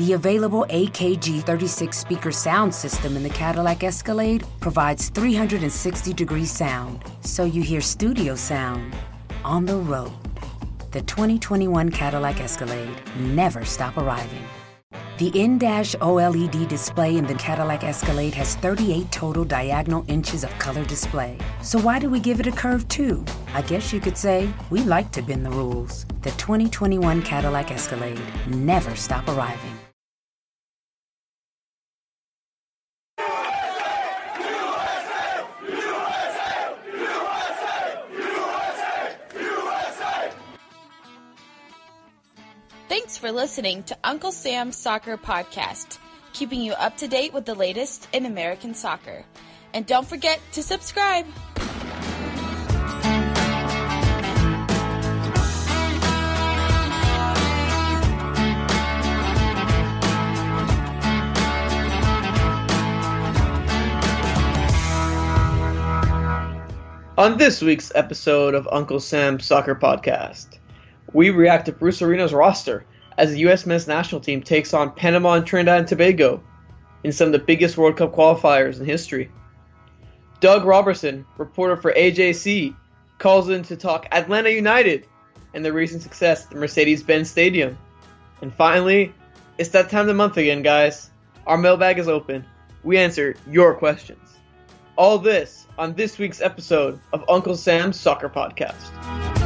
The available AKG 36 speaker sound system in the Cadillac Escalade provides 360 degree sound, so you hear studio sound on the road. The 2021 Cadillac Escalade never stop arriving. The in-dash OLED display in the Cadillac Escalade has 38 total diagonal inches of color display. So why do we give it a curve too? I guess you could say we like to bend the rules. The 2021 Cadillac Escalade never stop arriving. Thanks for listening to Uncle Sam's Soccer Podcast, keeping you up to date with the latest in American soccer. And don't forget to subscribe. On this week's episode of Uncle Sam's Soccer Podcast, we react to Bruce Arena's roster as the U.S. men's national team takes on Panama and Trinidad and Tobago in some of the biggest World Cup qualifiers in history. Doug Roberson, reporter for AJC, calls in to talk Atlanta United and the recent success at the Mercedes Benz Stadium. And finally, it's that time of the month again, guys. Our mailbag is open. We answer your questions. All this on this week's episode of Uncle Sam's Soccer Podcast.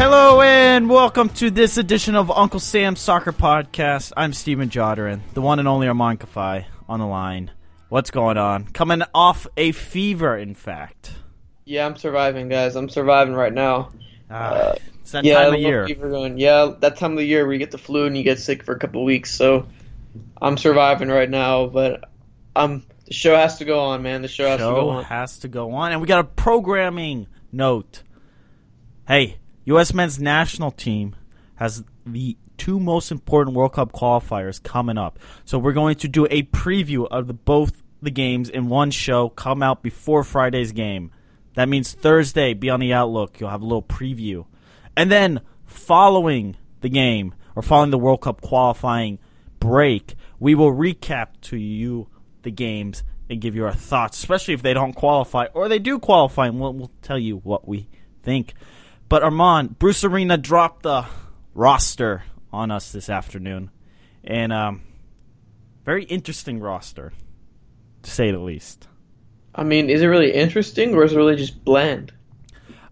Hello and welcome to this edition of Uncle Sam's Soccer Podcast. I'm Steven Jodderin, the one and only Armand Kafai on the line. What's going on? Coming off a fever, in fact. Yeah, I'm surviving, guys. I'm surviving right now. Ah, Uh, it's that yeah, time of year. fever going. Yeah, that time of the year where you get the flu and you get sick for a couple of weeks. So I'm surviving right now, but um, the show has to go on, man. The show has to go Show on. has to go on, and we got a programming note. Hey, U.S. men's national team has the two most important World Cup qualifiers coming up. So we're going to do a preview of the both the games in one show. Come out before Friday's game. That means Thursday. Be on the outlook. You'll have a little preview, and then following the game or following the World Cup qualifying break, we will recap to you the games and give you our thoughts, especially if they don't qualify or they do qualify, and we'll, we'll tell you what we think. But Armand, Bruce Arena dropped the roster on us this afternoon, and um, very interesting roster, to say the least. I mean, is it really interesting or is it really just bland?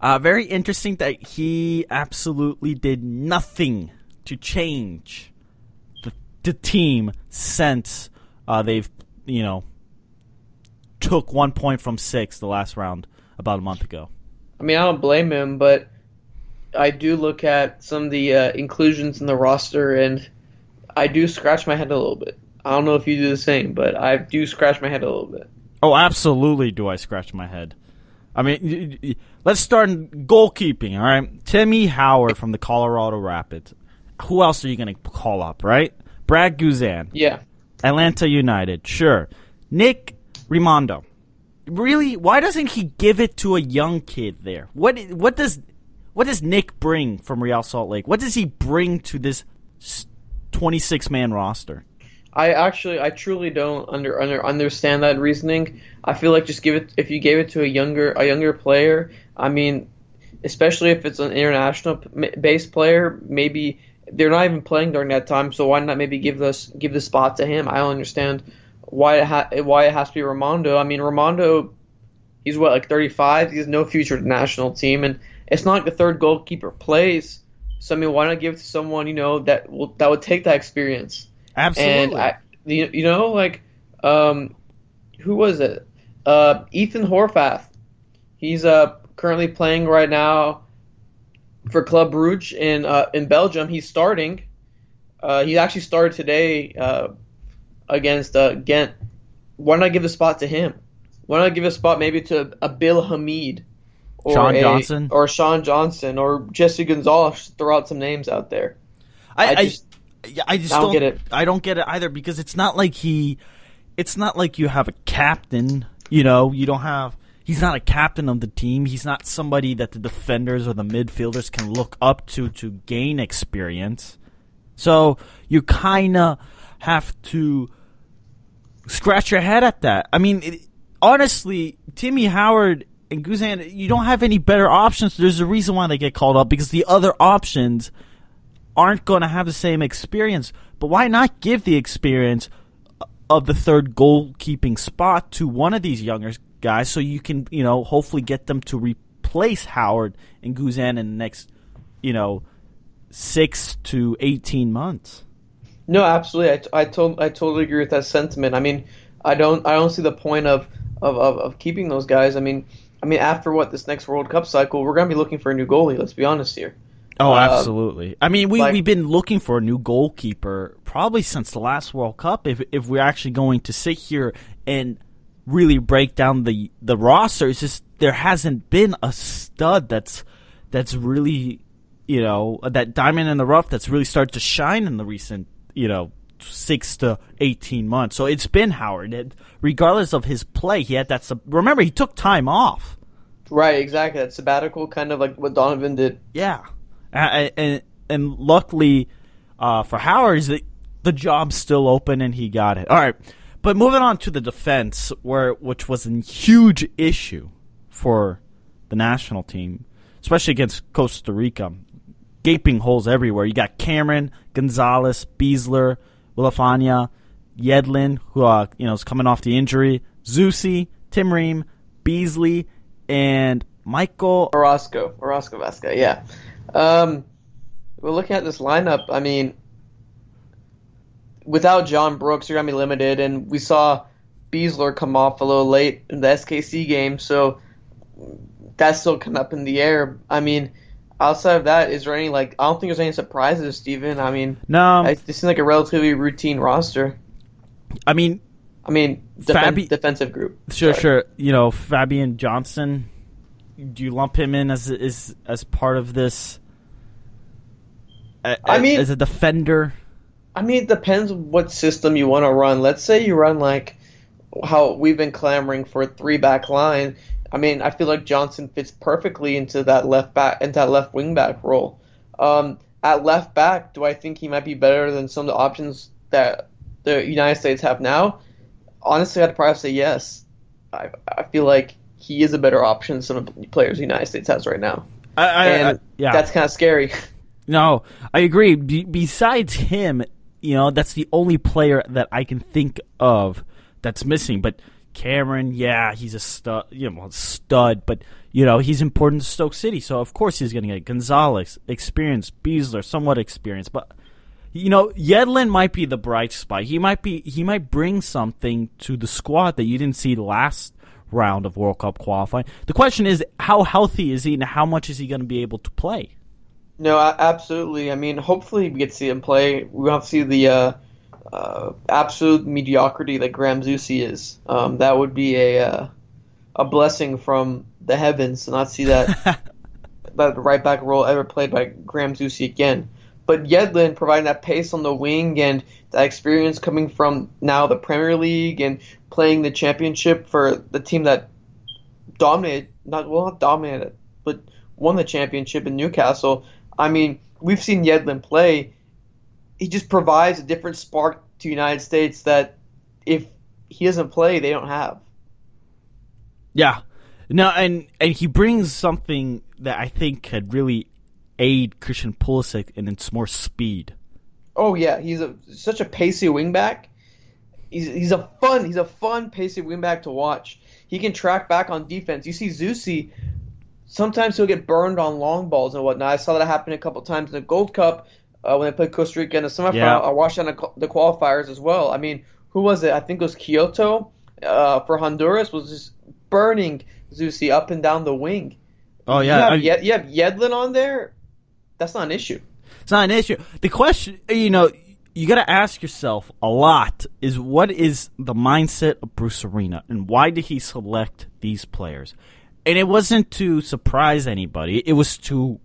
Uh, very interesting that he absolutely did nothing to change the, the team since uh, they've, you know, took one point from six the last round about a month ago. I mean, I don't blame him, but I do look at some of the uh, inclusions in the roster, and I do scratch my head a little bit. I don't know if you do the same, but I do scratch my head a little bit. Oh, absolutely. Do I scratch my head? I mean, let's start in goalkeeping. All right, Timmy Howard from the Colorado Rapids. Who else are you going to call up? Right, Brad Guzan, Yeah. Atlanta United. Sure, Nick Rimando. Really, why doesn't he give it to a young kid there? What what does what does Nick bring from Real Salt Lake? What does he bring to this twenty six man roster? I actually, I truly don't under, under understand that reasoning. I feel like just give it if you gave it to a younger a younger player. I mean, especially if it's an international based player, maybe they're not even playing during that time. So why not maybe give this give the spot to him? I don't understand why it ha- why it has to be Rimando. I mean, Rimando, he's what like 35. He has no future national team, and it's not like the third goalkeeper plays. So I mean, why not give it to someone you know that will that would take that experience? Absolutely. And I, you, you know, like, um, who was it? Uh, Ethan Horvath. He's uh currently playing right now for Club Brugge in uh, in Belgium. He's starting. Uh, he actually started today uh, against uh, Ghent, why not give a spot to him? Why not give a spot maybe to a Bill Hamid or Sean a- Johnson? or Sean Johnson or Jesse Gonzalez? Throw out some names out there. I, I I just- yeah, I just I don't don't get it. I don't get it either because it's not like he. It's not like you have a captain. You know, you don't have. He's not a captain of the team. He's not somebody that the defenders or the midfielders can look up to to gain experience. So you kind of have to scratch your head at that. I mean, it, honestly, Timmy Howard and Guzan, you don't have any better options. There's a reason why they get called up because the other options aren't going to have the same experience. But why not give the experience of the third goalkeeping spot to one of these younger guys so you can, you know, hopefully get them to replace Howard and Guzan in the next, you know, six to 18 months? No, absolutely. I, to- I totally agree with that sentiment. I mean, I don't I don't see the point of, of, of, of keeping those guys. I mean, I mean after what this next World Cup cycle, we're gonna be looking for a new goalie. Let's be honest here. Oh, Um, absolutely. I mean, we like- we've been looking for a new goalkeeper probably since the last World Cup. If if we're actually going to sit here and really break down the the roster, it's just there hasn't been a stud that's that's really you know that diamond in the rough that's really started to shine in the recent you know six to eighteen months. So it's been Howard. It, regardless of his play, he had that. Sub- remember, he took time off. Right, exactly. That sabbatical, kind of like what Donovan did. Yeah, and and, and luckily uh, for Howard, is that the job's still open and he got it. All right, but moving on to the defense, where which was a huge issue for the national team, especially against Costa Rica. Gaping holes everywhere. You got Cameron, Gonzalez, Besler, Villafaña, Yedlin, who uh, you know is coming off the injury, Zusi, Tim Ream, Beasley, and Michael Orozco, Orozco Vasca, yeah. Um, we're looking at this lineup. I mean, without John Brooks, you're gonna be limited, and we saw Besler come off a little late in the SKC game, so that's still of up in the air. I mean, outside of that, is there any like? I don't think there's any surprises, Steven. I mean, No, I, this seems like a relatively routine roster. I mean, I mean, defen- Fabi- defensive group. sure, Sorry. sure. You know, Fabian Johnson. Do you lump him in as as as part of this? a- I mean- as a defender. I mean, it depends what system you want to run. Let's say you run like how we've been clamoring for a three back line. I mean, I feel like Johnson fits perfectly into that left back into that left wing back role. Um, at left back, do I think he might be better than some of the options that the United States have now? Honestly, I'd probably say yes. I I feel like he is a better option than some of the players the United States has right now, I, I, and yeah, that's kind of scary. no, I agree. Be, besides him, you know, that's the only player that I can think of that's missing. But Cameron, yeah, he's a stud, you know, stud. But you know, he's important to Stoke City, so of course he's going to get Gonzalez, experience, Besler, somewhat experienced, but. You know, Yedlin might be the bright spot. He might be. He might bring something to the squad that you didn't see last round of World Cup qualifying. The question is, how healthy is he, and how much is he going to be able to play? No, absolutely. I mean, hopefully we get to see him play. We don't have to see the uh, uh, absolute mediocrity that Graham Zusi is. Um, that would be a uh, a blessing from the heavens to not see that that right back role ever played by Graham Zusi again. But Yedlin providing that pace on the wing and that experience coming from now the Premier League and playing the championship for the team that dominated, not well, not dominated, but won the championship in Newcastle. I mean, we've seen Yedlin play. He just provides a different spark to United States that if he doesn't play, they don't have. Yeah. No, and and he brings something that I think could really aid Christian Pulisic in its more speed. Oh yeah, he's a such a pacey wingback. He's he's a fun he's a fun pacey wingback to watch. He can track back on defense. You see Zusi, sometimes he'll get burned on long balls and whatnot. I saw that happen a couple times in the Gold Cup uh, when they played Costa Rica in the semifinal. Yeah. I watched on the, the qualifiers as well. I mean, who was it? I think it was Quioto uh, for Honduras was just burning Zusi up and down the wing. Oh you yeah, have, I- you have Yedlin on there. That's not an issue. it's not an issue. The question, you know, you got to ask yourself a lot is what is the mindset of Bruce Arena and why did he select these players? And it wasn't to surprise anybody, it was to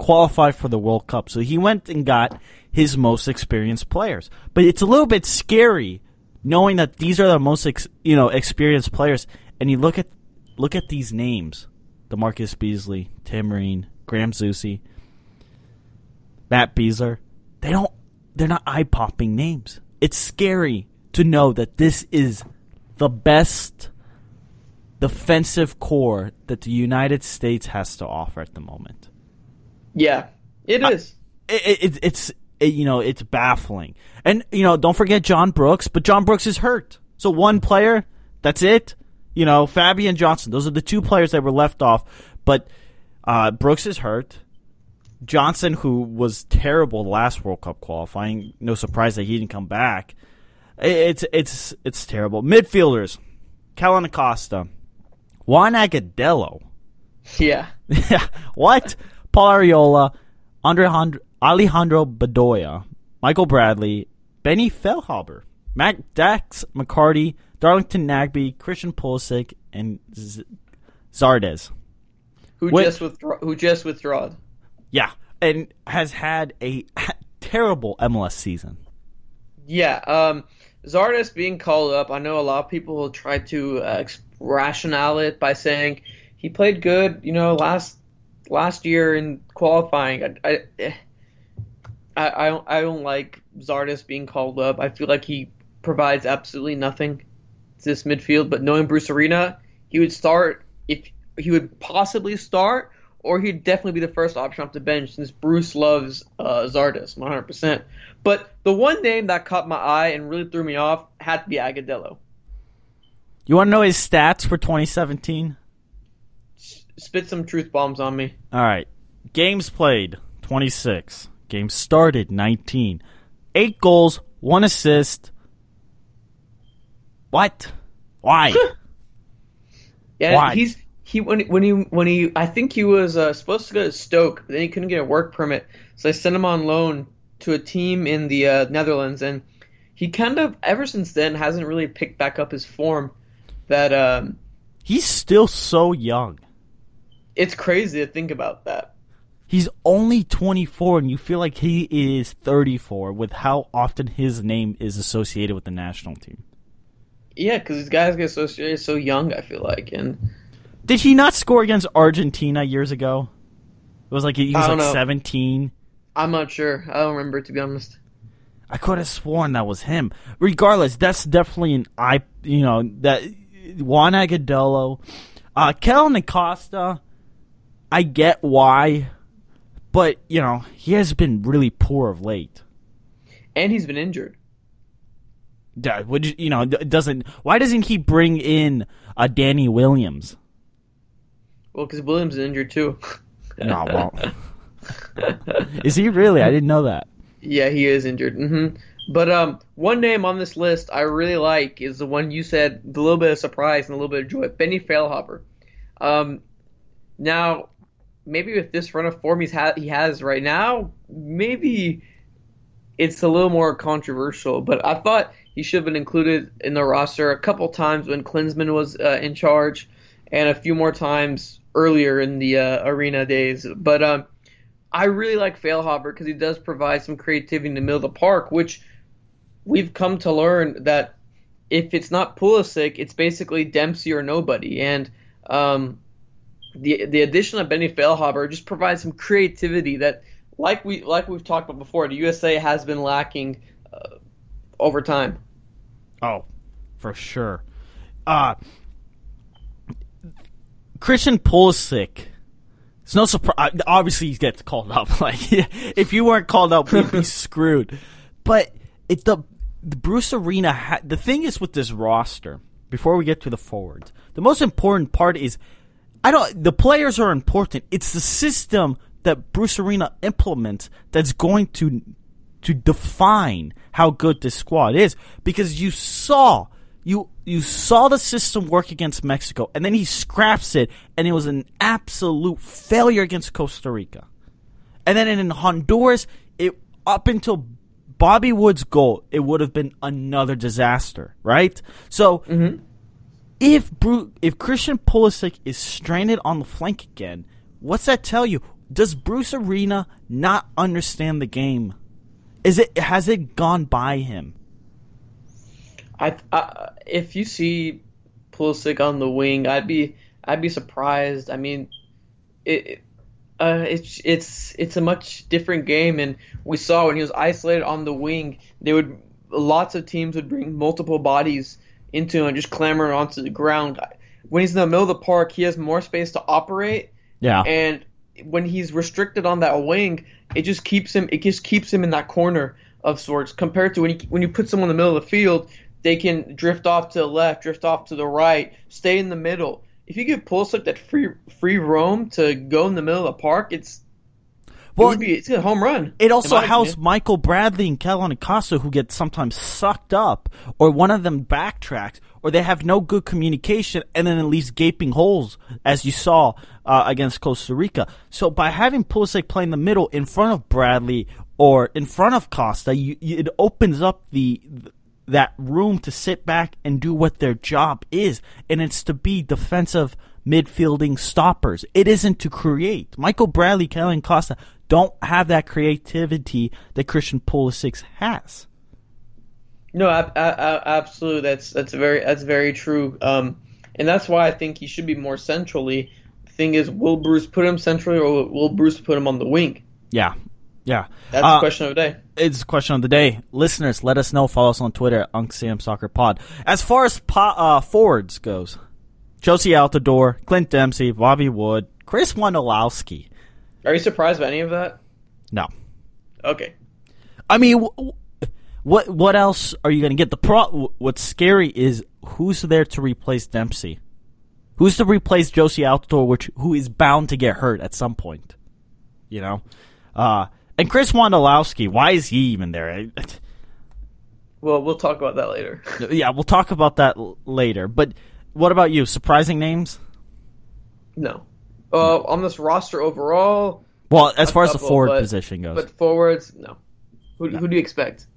qualify for the World Cup. So he went and got his most experienced players. But it's a little bit scary knowing that these are the most ex, you know experienced players and you look at look at these names. DaMarcus Beasley, Tim Ream, Graham Zusi, Matt Besler. They don't they're not eye popping names. It's scary to know that this is the best defensive core that the United States has to offer at the moment. Yeah, it is. it, it, it's it, you know it's baffling, and you know don't forget John Brooks, but John Brooks is hurt, so one player, that's it. You know Fabian Johnson, those are the two players that were left off, but uh, Brooks is hurt. Johnson, who was terrible last World Cup qualifying, no surprise that he didn't come back. It's it's it's terrible. Midfielders, Kellyn Acosta, Juan Agudelo. Yeah. Yeah. what? Paul Arriola, Alejandro, Alejandro Bedoya, Michael Bradley, Benny Feilhaber, Mac Dax McCarty, Darlington Nagbe, Christian Pulisic, and Z- Zardes. Who What- just withdraw? Who just withdrawed? Yeah, and has had a terrible MLS season. Yeah, um, Zardes being called up. I know a lot of people will try to uh, ex- rationale it by saying he played good. You know, last last year in qualifying. I I, eh, I, I don't I don't like Zardes being called up. I feel like he provides absolutely nothing to this midfield. But knowing Bruce Arena, he would start if he would possibly start, or he'd definitely be the first option off the bench since Bruce loves uh, Zardes 100%. But the one name that caught my eye and really threw me off had to be Agudelo. You want to know his stats for 2017? Spit some truth bombs on me. All right. Games played 26. Games started 19. 8 goals, 1 assist. What? Why? Yeah, Why? he's he when when he when he I think he was uh, supposed to go to Stoke, but then he couldn't get a work permit, so they sent him on loan to a team in the uh, Netherlands, and he kind of ever since then hasn't really picked back up his form. That um, He's still so young. It's crazy to think about that. He's only 24 and you feel like he is 34 with how often his name is associated with the national team. Yeah, because these guys get associated so young. I feel like, and Did he not score against Argentina years ago? It was like he was like know. 17. I'm not sure. I don't remember to be honest. I could have sworn that was him. Regardless, that's definitely an I. You know that Juan Agudelo, uh, Kellyn Acosta. I get why, but you know he has been really poor of late. And he's been injured. Yeah, Would you, you know? Doesn't why doesn't he bring in uh, Danny Williams? Well, because Williams is injured too. No, well, is he really? I didn't know that. Yeah, he is injured. hmm But um, one name on this list I really like is the one you said, the little bit of surprise and a little bit of joy, Benny Feilhaber. Um, now, maybe with this run of form he's ha- he has right now, maybe it's a little more controversial. But I thought he should have been included in the roster a couple times when Klinsmann was uh, in charge, and a few more times earlier in the uh, arena days. But um, I really like Feilhaber because he does provide some creativity in the middle of the park, which we've come to learn that if it's not Pulisic, it's basically Dempsey or nobody. And um, the the addition of Benny Feilhaber just provides some creativity that, like we like we've talked about before, the USA has been lacking uh, over time. Oh, for sure. Uh Christian Pulisic. It's no surprise. Obviously, he gets called up. Like, if you weren't called up, we'd be screwed. But it the the Bruce Arena. Ha- the thing is with this roster. Before we get to the forwards, the most important part is I don't. The players are important. It's the system that Bruce Arena implements that's going to to define how good this squad is because you saw you you saw the system work against Mexico and then he scraps it and it was an absolute failure against Costa Rica. And then in Honduras, it up until Bobby Wood's goal, it would have been another disaster, right? So mm-hmm. If Bru- if Christian Pulisic is stranded on the flank again, what's that tell you? Does Bruce Arena not understand the game? Is it has it gone by him? I, I if you see Pulisic on the wing, I'd be I'd be surprised. I mean, it, it uh, it's it's it's a much different game, and we saw when he was isolated on the wing, they would lots of teams would bring multiple bodies into him and just clamber onto the ground. When he's in the middle of the park, he has more space to operate, Yeah. and when he's restricted on that wing, it just keeps him. It just keeps him in that corner of sorts. Compared to when you when you put someone in the middle of the field, they can drift off to the left, drift off to the right, stay in the middle. If you give Pulisic that free free roam to go in the middle of the park, it's Well, it be it's a home run. It also helps opinion. Michael Bradley and Kellyn Acosta, who get sometimes sucked up, or one of them backtracks, or they have no good communication, and then it leaves gaping holes, as you saw uh, against Costa Rica. So by having Pulisic play in the middle in front of Bradley or in front of Costa, you, you, it opens up the that room to sit back and do what their job is, and it's to be defensive midfielding stoppers. It isn't to create. Michael Bradley, Kellyn Costa don't have that creativity that Christian Pulisic has. No, ab- a- a- absolutely. That's that's very that's very true. Um, and that's why I think he should be more centrally. The thing is, will Bruce put him centrally, or will Bruce put him on the wing? Yeah, yeah. That's Uh, the question of the day. It's a question of the day. Listeners, let us know. Follow us on Twitter at Unc Soccer Pod. As far as po- uh, forwards goes, Jozy Altidore, Clint Dempsey, Bobby Wood, Chris Wondolowski. Are you surprised by any of that? No, Okay. I mean, wh- wh- what what else are you going to get? The pro. What's scary is who's there to replace Dempsey. Who's to replace Jozy Altidore, which who is bound to get hurt at some point. You know, uh, and Chris Wondolowski. Why is he even there? Well, we'll talk about that later. yeah, we'll talk about that l- later. But what about you? Surprising names? no. Uh, on this roster overall, Well, as far as the forward but- position goes. but forwards, no. Who, who do you expect?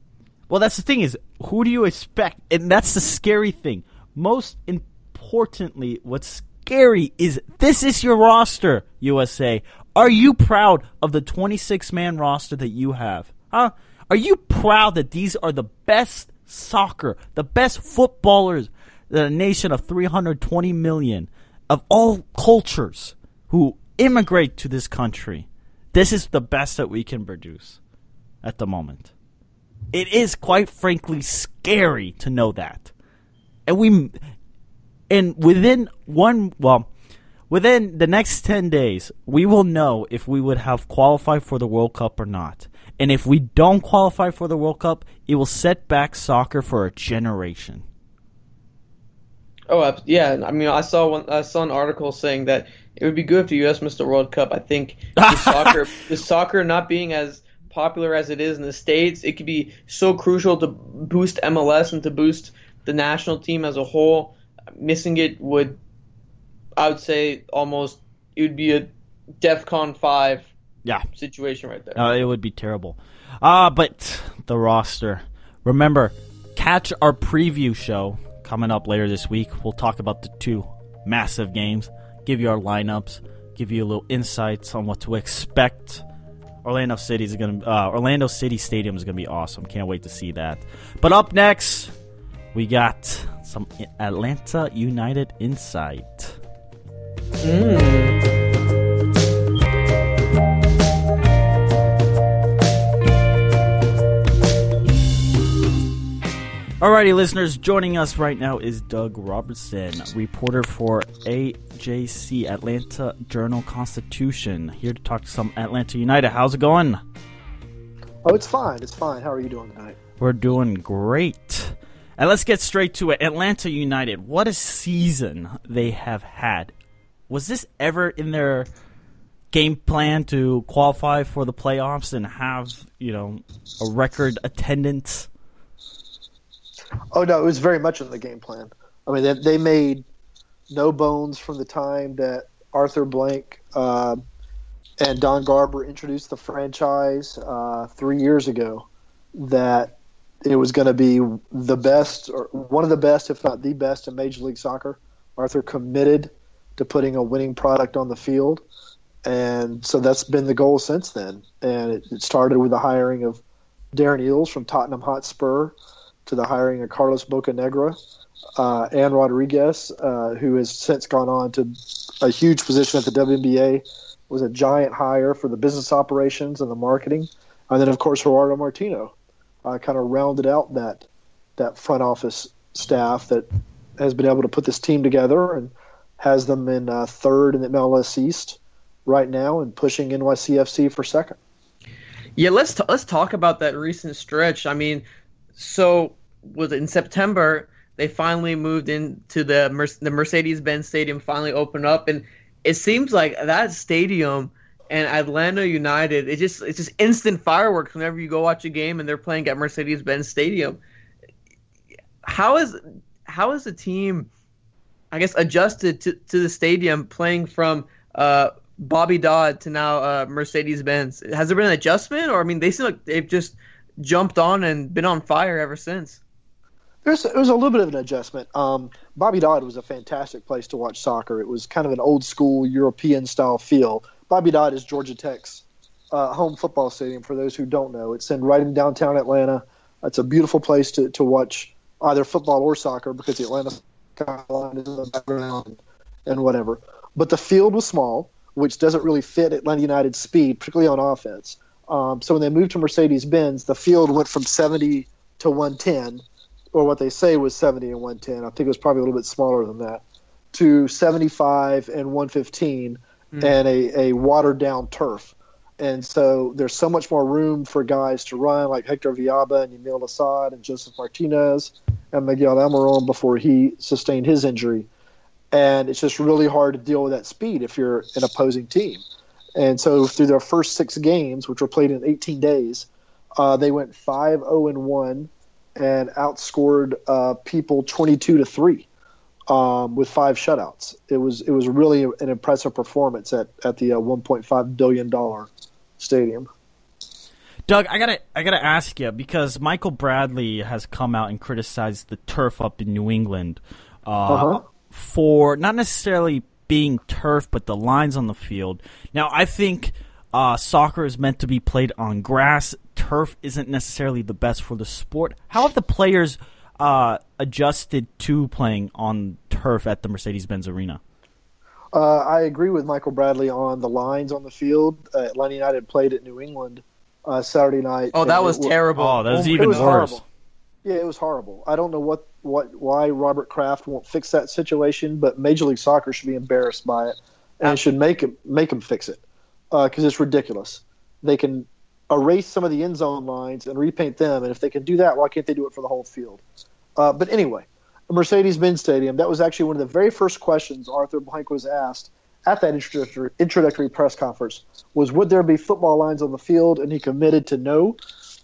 Well, that's the thing is, who do you expect? And that's the scary thing. Most importantly, what's scary is this is your roster, USA. Are you proud of the 26 man roster that you have? Huh? Are you proud that these are the best soccer, the best footballers a nation of 320 million of all cultures who immigrate to this country? This is the best that we can produce at the moment it is quite frankly scary to know that. And we and within one well within the next 10 days we will know if we would have qualified for the World Cup or not. And if we don't qualify for the World Cup, it will set back soccer for a generation. Oh, yeah. I mean, I saw one. I saw an article saying that it would be good if the U.S. missed the World Cup. I think the soccer, the soccer not being as popular as it is in the states, it could be so crucial to boost MLS and to boost the national team as a whole. Missing it would, I would say, almost it would be a DefCon five Yeah. situation right there. Uh, it would be terrible. Uh, but the roster. Remember, catch our preview show coming up later this week. We'll talk about the two massive games, give you our lineups, give you a little insights on what to expect. Orlando City is gonna uh, Orlando City Stadium is gonna be awesome. Can't wait to see that. But up next, we got some Atlanta United insight. Alrighty, listeners, joining us right now is Doug Roberson, reporter for AJC Atlanta Journal Constitution, here to talk to some Atlanta United. How's it going? Oh, it's fine. It's fine. How are you doing tonight? We're doing great. And let's get straight to it. Atlanta United, what a season they have had. Was this ever in their game plan to qualify for the playoffs and have, you know, a record attendance? Oh no, it was very much in the game plan. I mean, they, they made no bones from the time that Arthur Blank uh, and Don Garber introduced the franchise uh, three years ago that it was going to be the best, or one of the best, if not the best, in Major League Soccer. Arthur committed to putting a winning product on the field, and so that's been the goal since then. And it, it started with the hiring of Darren Eales from Tottenham Hotspur, to the hiring of Carlos Bocanegra, uh, and Rodriguez, uh, who has since gone on to a huge position at the WNBA, was a giant hire for the business operations and the marketing, and then of course Gerardo Martino, uh, kind of rounded out that that front office staff that has been able to put this team together and has them in uh, third in the MLS East right now and pushing NYCFC for second. Yeah, let's t- let's talk about that recent stretch. I mean, so was in September they finally moved into the Mer- the Mercedes-Benz Stadium finally opened up and it seems like that stadium and Atlanta United it just it's just instant fireworks whenever you go watch a game and they're playing at Mercedes-Benz Stadium. How is how is the team I guess adjusted to, to the stadium playing from uh, Bobby Dodd to now uh, Mercedes Benz. Has there been an adjustment, or I mean, they seem like they've just jumped on and been on fire ever since? There's it was a little bit of an adjustment. Um, Bobby Dodd was a fantastic place to watch soccer. It was kind of an old school European style feel. Bobby Dodd is Georgia Tech's uh, home football stadium. For those who don't know, it's in right in downtown Atlanta. It's a beautiful place to, to watch either football or soccer because the Atlanta skyline is in the background and whatever. But the field was small which doesn't really fit Atlanta United's speed, particularly on offense. Um, so when they moved to Mercedes Benz, the field went from 70 to 110, or what they say was 70 and 110. I think it was probably a little bit smaller than that, to 75 and 115, mm. and a, a watered down turf. And so there's so much more room for guys to run, like Hector Villalba and Yamil Asad and Josef Martinez and Miguel Almiron before he sustained his injury and it's just really hard to deal with that speed if you're an opposing team. And so through their first six games, which were played in 18 days, uh, they went 5 0 and 1 and outscored uh, people 22 to 3 um, with five shutouts. It was it was really an impressive performance at, at the uh, 1.5 billion dollar stadium. Doug, I gotta I gotta ask you because Michael Bradley has come out and criticized the turf up in New England. Uh, uh-huh for not necessarily being turf, but the lines on the field. Now, I think uh, soccer is meant to be played on grass. Turf isn't necessarily the best for the sport. How have the players uh, adjusted to playing on turf at the Mercedes Benz Arena? Uh, I agree with Michael Bradley on the lines on the field. Uh, Atlanta United played at New England uh, Saturday night. Oh, that was terrible. Oh, that was even was worse. Horrible. Yeah, it was horrible. I don't know what, what why Robert Kraft won't fix that situation, but Major League Soccer should be embarrassed by it and should make him make him fix it because uh, it's ridiculous. They can erase some of the end zone lines and repaint them, and if they can do that, why can't they do it for the whole field? Uh, but anyway, Mercedes-Benz Stadium. That was actually one of the very first questions Arthur Blank was asked at that introductory, introductory press conference was would there be football lines on the field, and he committed to no.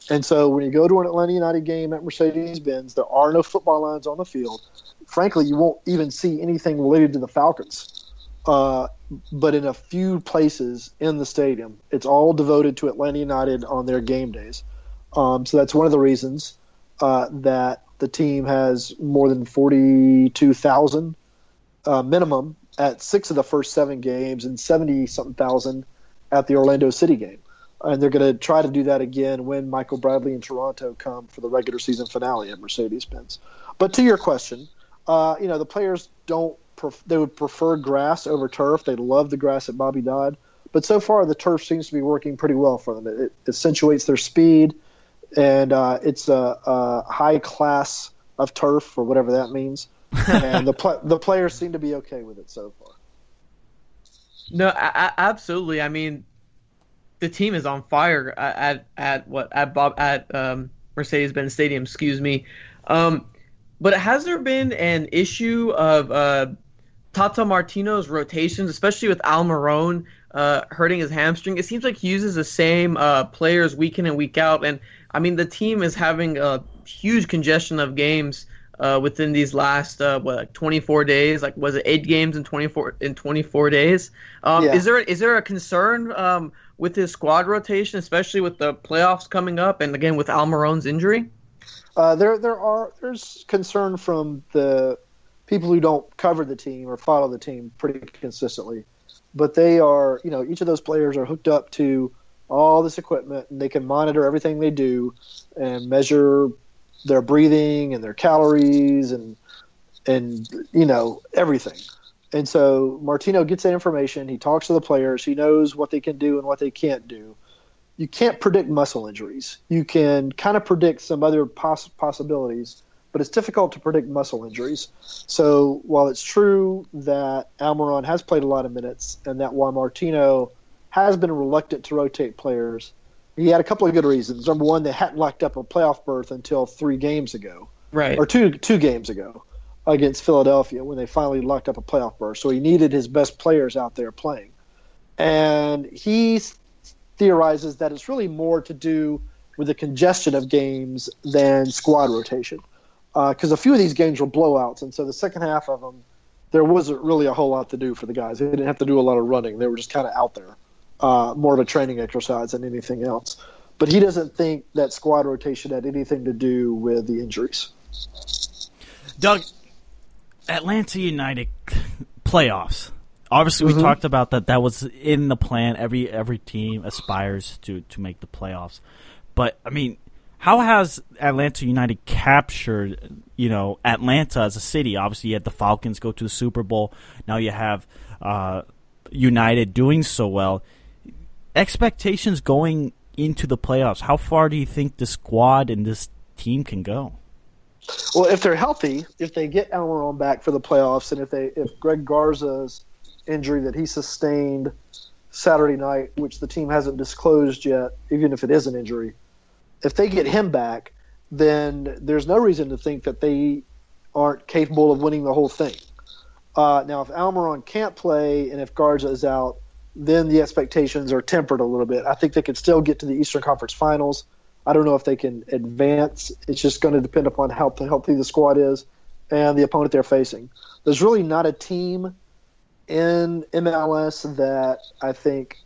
And so when you go to an Atlanta United game at Mercedes Benz, there are no football lines on the field. Frankly, you won't even see anything related to the Falcons. Uh, but in a few places in the stadium, it's all devoted to Atlanta United on their game days. Um, so that's one of the reasons uh, that the team has more than 42,000 uh, minimum at six of the first seven games and 70 something thousand at the Orlando City game and they're going to try to do that again when Michael Bradley and Toronto come for the regular season finale at Mercedes-Benz. But to your question, uh, you know the players don't pref- they would prefer grass over turf. They love the grass at Bobby Dodd, but so far the turf seems to be working pretty well for them. It, it accentuates their speed, and uh, it's a, a, high class of turf or whatever that means. and the pl- the players seem to be okay with it so far. No, I, absolutely. I mean, the team is on fire at at, at what at Bob at um, Mercedes-Benz Stadium. Excuse me. Um, but has there been an issue of uh, Tata Martino's rotations, especially with Almiron uh, hurting his hamstring? It seems like he uses the same uh, players week in and week out, and I mean the team is having a huge congestion of games uh, within these last uh, what like 24 days. Like was it eight games in 24 in 24 days? Um, Yeah. Is there is there a concern um, with his squad rotation, especially with the playoffs coming up, and again with Almiron's injury? Uh, there, there are there's concern from the people who don't cover the team or follow the team pretty consistently, but they are, you know, each of those players are hooked up to all this equipment and they can monitor everything they do and measure their breathing and their calories and and you know everything. And so Martino gets that information. He talks to the players. He knows what they can do and what they can't do you can't predict muscle injuries. You can kind of predict some other poss- possibilities, but it's difficult to predict muscle injuries. So while it's true that Almiron has played a lot of minutes and that while Martino has been reluctant to rotate players, he had a couple of good reasons. Number one, they hadn't locked up a playoff berth until three games ago Right. or two two games ago against Philadelphia when they finally locked up a playoff berth. So he needed his best players out there playing, and he theorizes that it's really more to do with the congestion of games than squad rotation, uh, because a few of these games were blowouts, and so the second half of them there wasn't really a whole lot to do for the guys. They didn't have to do a lot of running. They were just kind of out there, uh, more of a training exercise than anything else. But he doesn't think that squad rotation had anything to do with the injuries. Doug, Atlanta United playoffs. Obviously, we talked about that. That was in the plan. Every every team aspires to to make the playoffs. But I mean, how has Atlanta United captured, you know, Atlanta as a city? Obviously, you had the Falcons go to the Super Bowl. Now you have uh, United doing so well. Expectations going into the playoffs. How far do you think the squad and this team can go? Well, if they're healthy, if they get Almiron back for the playoffs, and if they if Greg Garza's injury that he sustained Saturday night, which the team hasn't disclosed yet, even if it is an injury, if they get him back, then there's no reason to think that they aren't capable of winning the whole thing. Uh, now, if Almiron can't play and if Garza is out, then the expectations are tempered a little bit. I think they could still get to the Eastern Conference Finals. I don't know if they can advance. It's just going to depend upon how healthy the squad is and the opponent they're facing. There's really not a team in MLS that I think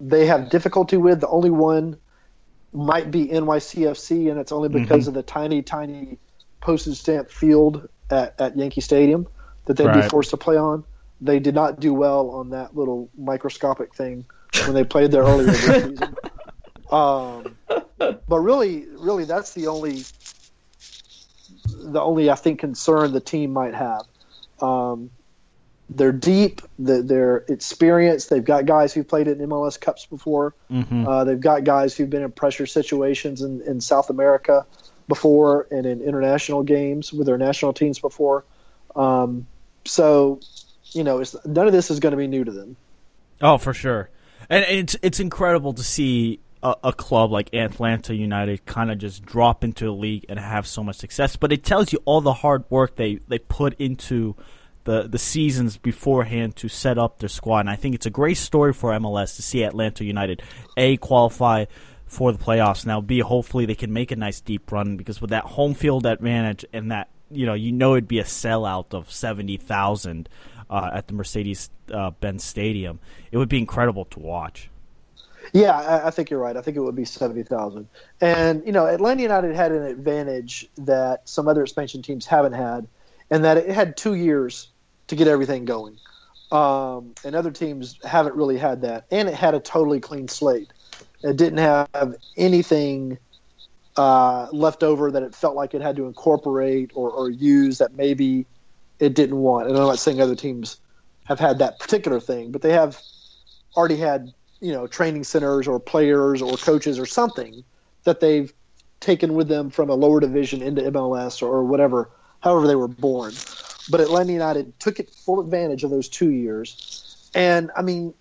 they have difficulty with. The only one might be NYCFC, and it's only because mm-hmm. of the tiny, tiny postage stamp field at, at Yankee Stadium that they'd be forced to play on. They did not do well on that little microscopic thing when they played there earlier this season. Um, but really, really, that's the only, the only I think concern the team might have. Um, they're deep, the- they're experienced. They've got guys who played in MLS Cups before. Mm-hmm. Uh, they've got guys who've been in pressure situations in, in South America before and in international games with their national teams before. Um, so, you know, it's, none of this is going to be new to them. Oh, for sure, and it's it's incredible to see a, a club like Atlanta United kind of just drop into the league and have so much success. But it tells you all the hard work they they put into the the seasons beforehand to set up their squad. And I think it's a great story for MLS to see Atlanta United a qualify for the playoffs. Now, b hopefully they can make a nice deep run because with that home field advantage and that you know you know it'd be a sellout of seventy thousand uh, at the Mercedes uh, Benz Stadium. It would be incredible to watch. Yeah, I, I think you're right. I think it would be seventy thousand. And you know, Atlanta United had an advantage that some other expansion teams haven't had, and that it had two years to get everything going. Um, and other teams haven't really had that. And it had a totally clean slate. It didn't have anything uh, left over that it felt like it had to incorporate or, or use that maybe it didn't want. And I'm not saying other teams have had that particular thing, but they have already had you know training centers or players or coaches or something that they've taken with them from a lower division into MLS or, or whatever, however they were born. But Atlanta United took it full advantage of those two years, and I mean,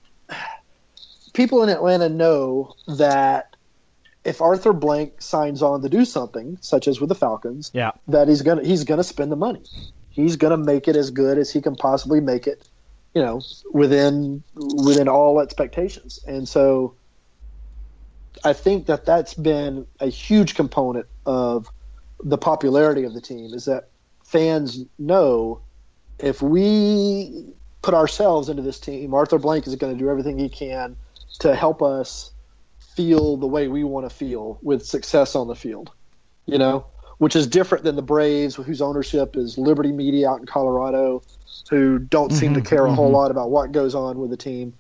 people in Atlanta know that if Arthur Blank signs on to do something, such as with the Falcons, Yeah. that he's gonna he's gonna spend the money. He's gonna make it as good as he can possibly make it, you know, within within all expectations. And so, I think that that's been a huge component of the popularity of the team is that fans know if we put ourselves into this team, Arthur Blank is going to do everything he can to help us feel the way we want to feel with success on the field. You know, which is different than the Braves, whose ownership is Liberty Media out in Colorado, who don't mm-hmm, seem to mm-hmm, care a mm-hmm. whole lot about what goes on with the team.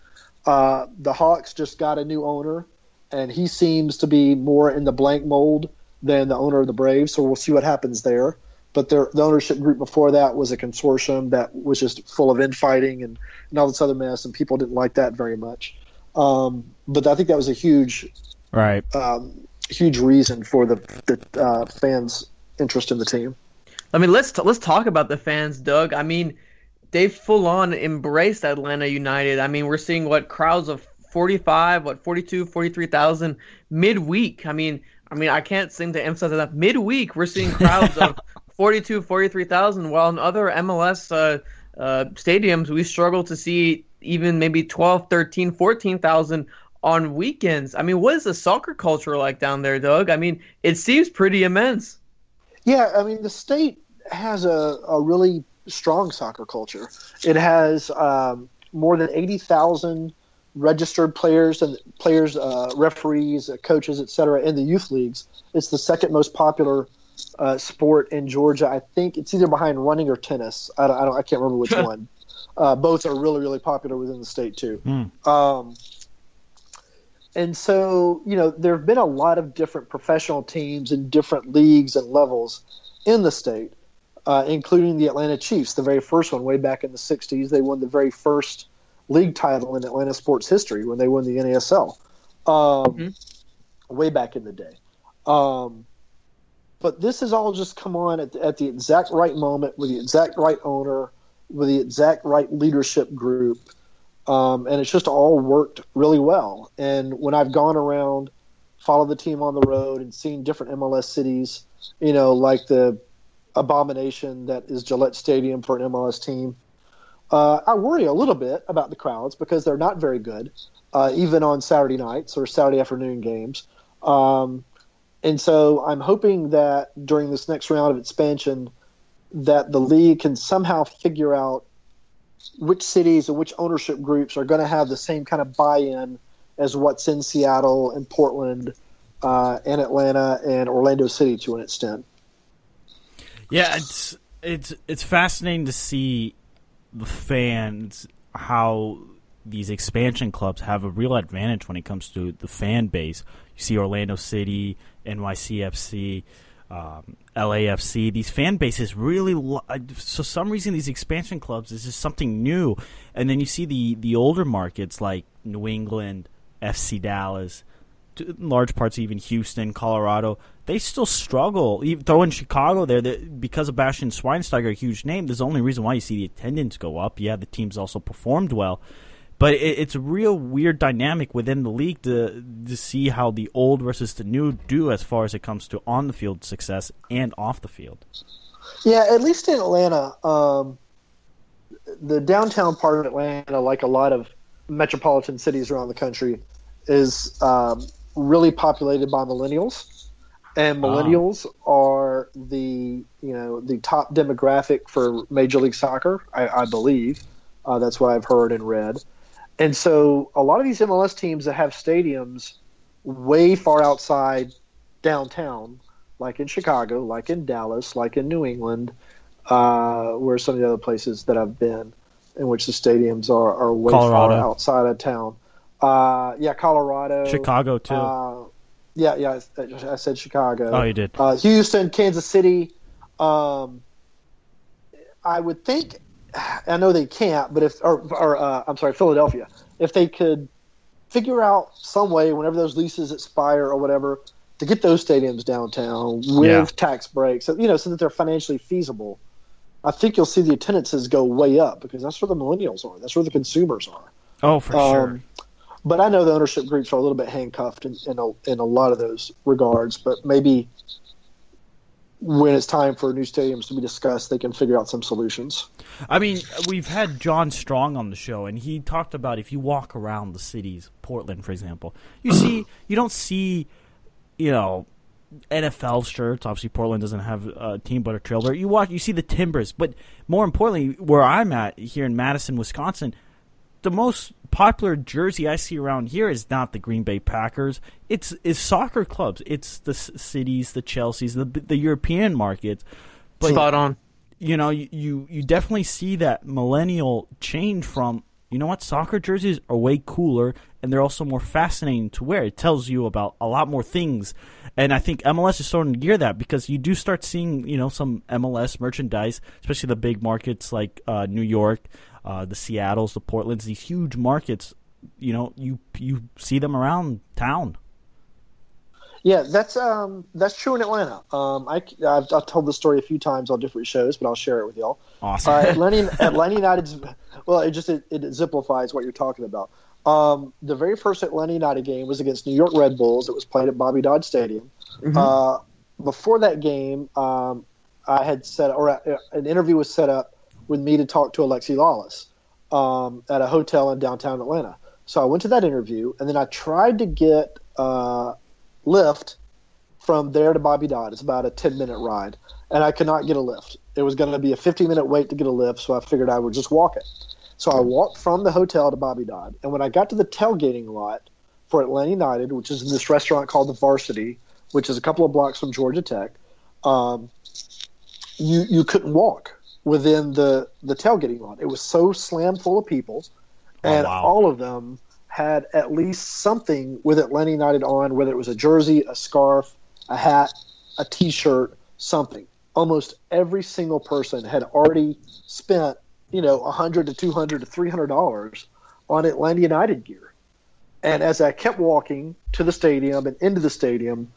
Uh, the Hawks just got a new owner, and he seems to be more in the blank mold than the owner of the Braves. So we'll see what happens there. But their, the ownership group before that was a consortium that was just full of infighting and, and all this other mess, and people didn't like that very much. Um, but I think that was a huge, right, um, huge reason for the the uh, fans' interest in the team. I mean, let's t- let's talk about the fans, Doug. I mean, they full on embraced Atlanta United. I mean, we're seeing what crowds of 45, what 42, 43,000 midweek. I mean, I mean, I can't seem to emphasize that midweek we're seeing crowds of 42, 43,000, while in other MLS uh, uh, stadiums we struggle to see even maybe 12, 13, 14,000 on weekends. I mean, what is the soccer culture like down there, Doug? I mean, it seems pretty immense. Yeah, I mean, the state has a, a really strong soccer culture. It has um, more than 80,000 registered players and players, uh, referees, uh, coaches, etc. in the youth leagues. It's the second most popular uh, sport in Georgia. I think it's either behind running or tennis. I, don't, I, don't, I can't remember which one. Uh, both are really, really popular within the state too. Mm. Um, and so, you know, there have been a lot of different professional teams in different leagues and levels in the state, uh, including the Atlanta Chiefs, the very first one way back in the 60s. They won the very first league title in Atlanta sports history when they won the NASL um, mm-hmm. way back in the day. Um, but this has all just come on at the, at the exact right moment with the exact right owner, with the exact right leadership group um, and it's just all worked really well. And when I've gone around, followed the team on the road, and seen different MLS cities, you know, like the abomination that is Gillette Stadium for an MLS team, uh, I worry a little bit about the crowds because they're not very good, uh, even on Saturday nights or Saturday afternoon games. Um, and so I'm hoping that during this next round of expansion, that the league can somehow figure out which cities and which ownership groups are going to have the same kind of buy-in as what's in Seattle and Portland uh, and Atlanta and Orlando City to an extent. Yeah, it's it's it's fascinating to see the fans how these expansion clubs have a real advantage when it comes to the fan base. You see Orlando City, NYCFC, um, LAFC. These fan bases really, lo- for some reason, these expansion clubs is just something new. And then you see the the older markets like New England, FC Dallas, large parts even Houston, Colorado. They still struggle. Even throw in Chicago there because of Bastian Schweinsteiger, a huge name. There's the only reason why you see the attendance go up. Yeah, the teams also performed well. But it, it's a real weird dynamic within the league to to see how the old versus the new do as far as it comes to on the field success and off the field. Yeah, at least in Atlanta, um, the downtown part of Atlanta, like a lot of metropolitan cities around the country, is um, really populated by millennials, and ah. millennials are the you know the top demographic for Major League Soccer, I, I believe. Uh, that's what I've heard and read. And so a lot of these MLS teams that have stadiums way far outside downtown, like in Chicago, like in Dallas, like in New England, uh, where some of the other places that I've been, in which the stadiums are, are way Colorado. far outside of town. Uh, yeah, Colorado, Chicago too. Uh, yeah, yeah, I, I, said Chicago. Oh, you did. Uh, Houston, Kansas City. Um, I would think I know they can't, but if or, or uh, I'm sorry, Philadelphia, if they could figure out some way whenever those leases expire or whatever to get those stadiums downtown with yeah. tax breaks, you know, so that they're financially feasible. I think you'll see the attendances go way up because that's where the millennials are. That's where the consumers are. Oh, for um, sure. But I know the ownership groups are a little bit handcuffed in, in a, in a lot of those regards. But maybe when it's time for new stadiums to be discussed, they can figure out some solutions. I mean, we've had John Strong on the show, and he talked about if you walk around the cities, Portland, for example, you see you don't see, you know, NFL shirts. Obviously, Portland doesn't have a team but a Trailblazer. You watch, you see the Timbers, but more importantly, where I'm at here in Madison, Wisconsin, the most popular jersey I see around here is not the Green Bay Packers. It's is soccer clubs. It's the cities, the Chelseas, the the European markets. But, Spot on. You know, you you definitely see that millennial change from you know what soccer jerseys are way cooler and they're also more fascinating to wear. It tells you about a lot more things, and I think MLS is starting to gear that because you do start seeing you know some MLS merchandise, especially the big markets like uh, New York, uh, the Seattle's, the Portland's, these huge markets. You know, you you see them around town. Yeah, that's um, that's true in Atlanta. Um, I, I've, I've, told the story a few times on different shows, but I'll share it with y'all. Awesome. Uh, Atlanta, Atlanta United's well, it just it, it exemplifies what you're talking about. Um, the very first Atlanta United game was against New York Red Bulls. It was played at Bobby Dodd Stadium. Mm-hmm. Uh, before that game, um, I had set or uh, an interview was set up with me to talk to Alexi Lalas um, at a hotel in downtown Atlanta. So I went to that interview, and then I tried to get uh, lift from there to Bobby Dodd. It's about a 10 minute ride, and I could not get a lift. It was going to be a 50 minute wait to get a lift, so I figured I would just walk it. So I walked from the hotel to Bobby Dodd, and when I got to the tailgating lot for Atlanta United, which is in this restaurant called the Varsity, which is a couple of blocks from Georgia Tech, um, you you couldn't walk within the the tailgating lot. It was so slammed full of people, oh, and wow. all of them had at least something with Atlanta United on, whether it was a jersey, a scarf, a hat, a T-shirt, something. Almost every single person had already spent, you know, a hundred to two hundred to three hundred dollars on Atlanta United gear. And as I kept walking to the stadium and into the stadium,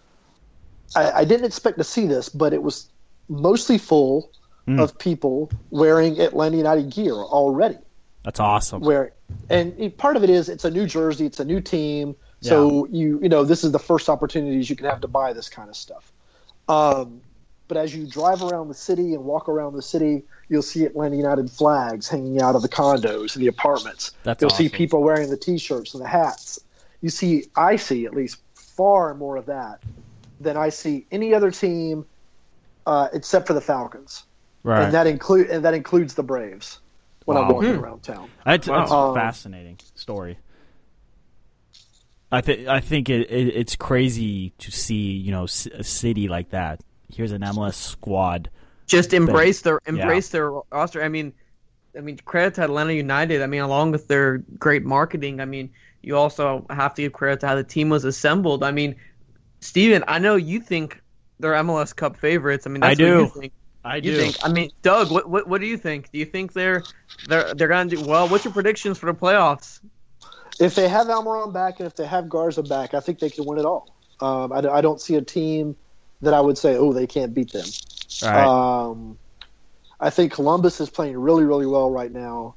I, I didn't expect to see this, but it was mostly full mm. of people wearing Atlanta United gear already. That's awesome. Where and part of it is it's a new jersey, it's a new team, so you you know this is the first opportunities you can have to buy this kind of stuff. Um, but as you drive around the city and walk around the city, you'll see Atlanta United flags hanging out of the condos and the apartments. That's you'll awesome. see people wearing the T-shirts and the hats. You see, I see at least far more of that than I see any other team, uh, except for the Falcons. Right. And that include and that includes the Braves when wow. I'm walking hmm. around town. That's, that's um, a fascinating story. I think I think it, it, it's crazy to see you know a city like that. Here's an MLS squad. Just embrace their embrace yeah. their roster. I mean, I mean credit to Atlanta United. I mean, along with their great marketing. I mean, you also have to give credit to how the team was assembled. I mean, Steven, I know you think they're MLS Cup favorites. I mean, I do. I do. You think? I mean, Doug, what, what what do you think? Do you think they're they're they're gonna do well? What's your predictions for the playoffs? If they have Almiron back and if they have Garza back, I think they can win it all. Um, I, I, don't see a team that I would say, oh, they can't beat them. Um, I think Columbus is playing really, really well right now.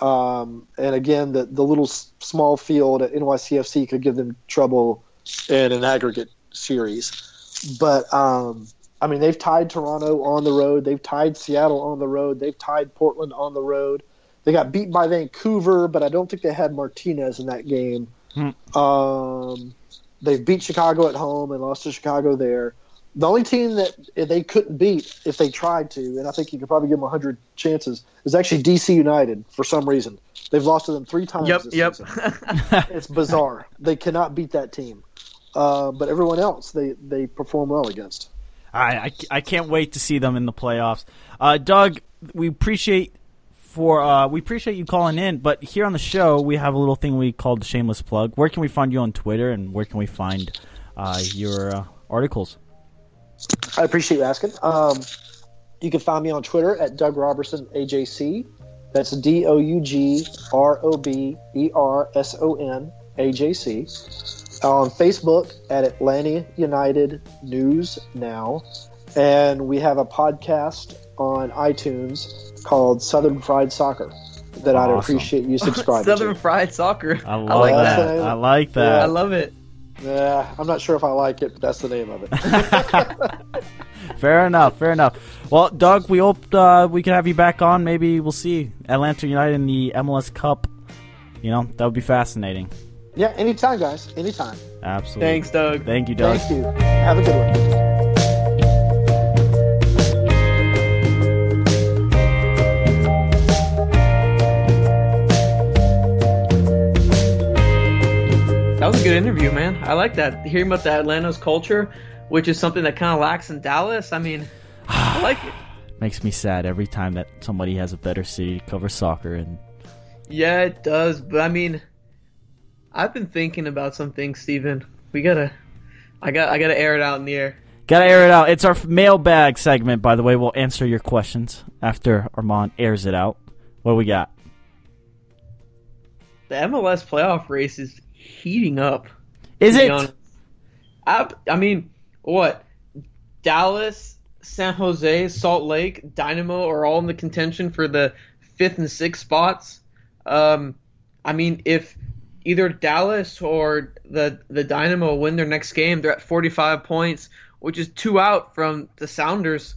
Um, and again, the the little small field at NYCFC could give them trouble in an aggregate series. But um, I mean, they've tied Toronto on the road. They've tied Seattle on the road. They've tied Portland on the road. They got beat by Vancouver, but I don't think they had Martinez in that game. Hmm. Um, they've beat Chicago at home and lost to Chicago there. The only team that they couldn't beat if they tried to, and I think you could probably give them 100 chances, is actually DC United for some reason. They've lost to them three times yep, yep. it's bizarre. They cannot beat that team. Uh, but everyone else, they, they perform well against. I, I, can't wait to see them in the playoffs. Uh, Doug, we appreciate for uh, we appreciate you calling in, but here on the show we have a little thing we call the shameless plug. Where can we find you on Twitter, and where can we find uh, your uh, articles? I appreciate you asking. Um, you can find me on Twitter at Doug Roberson AJC. That's D O U G R O B E R S O N A J C on Facebook at Atlanta United News Now, and we have a podcast on iTunes called Southern Fried Soccer that awesome. I'd appreciate you subscribing Southern to. Fried Soccer. I, I like that. I like that. Yeah, I love it. Yeah, I'm not sure if I like it, but that's the name of it. fair enough. Fair enough. Well, Doug, we hope uh, we can have you back on. Maybe we'll see Atlanta United in the MLS Cup. You know, that would be fascinating. Yeah, anytime, guys. Anytime. Absolutely. Thanks, Doug. Thank you, Doug. Thank you. Have a good one. That was a good interview, man. I like that. Hearing about the Atlanta's culture, which is something that kind of lacks in Dallas. I mean, I like it. Makes me sad every time that somebody has a better city to cover soccer and Yeah, it does. But I mean, I've been thinking about some things, Steven. We gotta, I got, I gotta air it out in the air. Gotta air it out. It's our mailbag segment, by the way. We'll answer your questions after Armand airs it out. What do we got? The MLS playoff race is heating up. Is it? I, I mean, what? Dallas, San Jose, Salt Lake, Dynamo are all in the contention for the fifth and sixth spots. Um, I mean, if either Dallas or the the Dynamo win their next game, they're at 45 points, which is two out from the Sounders,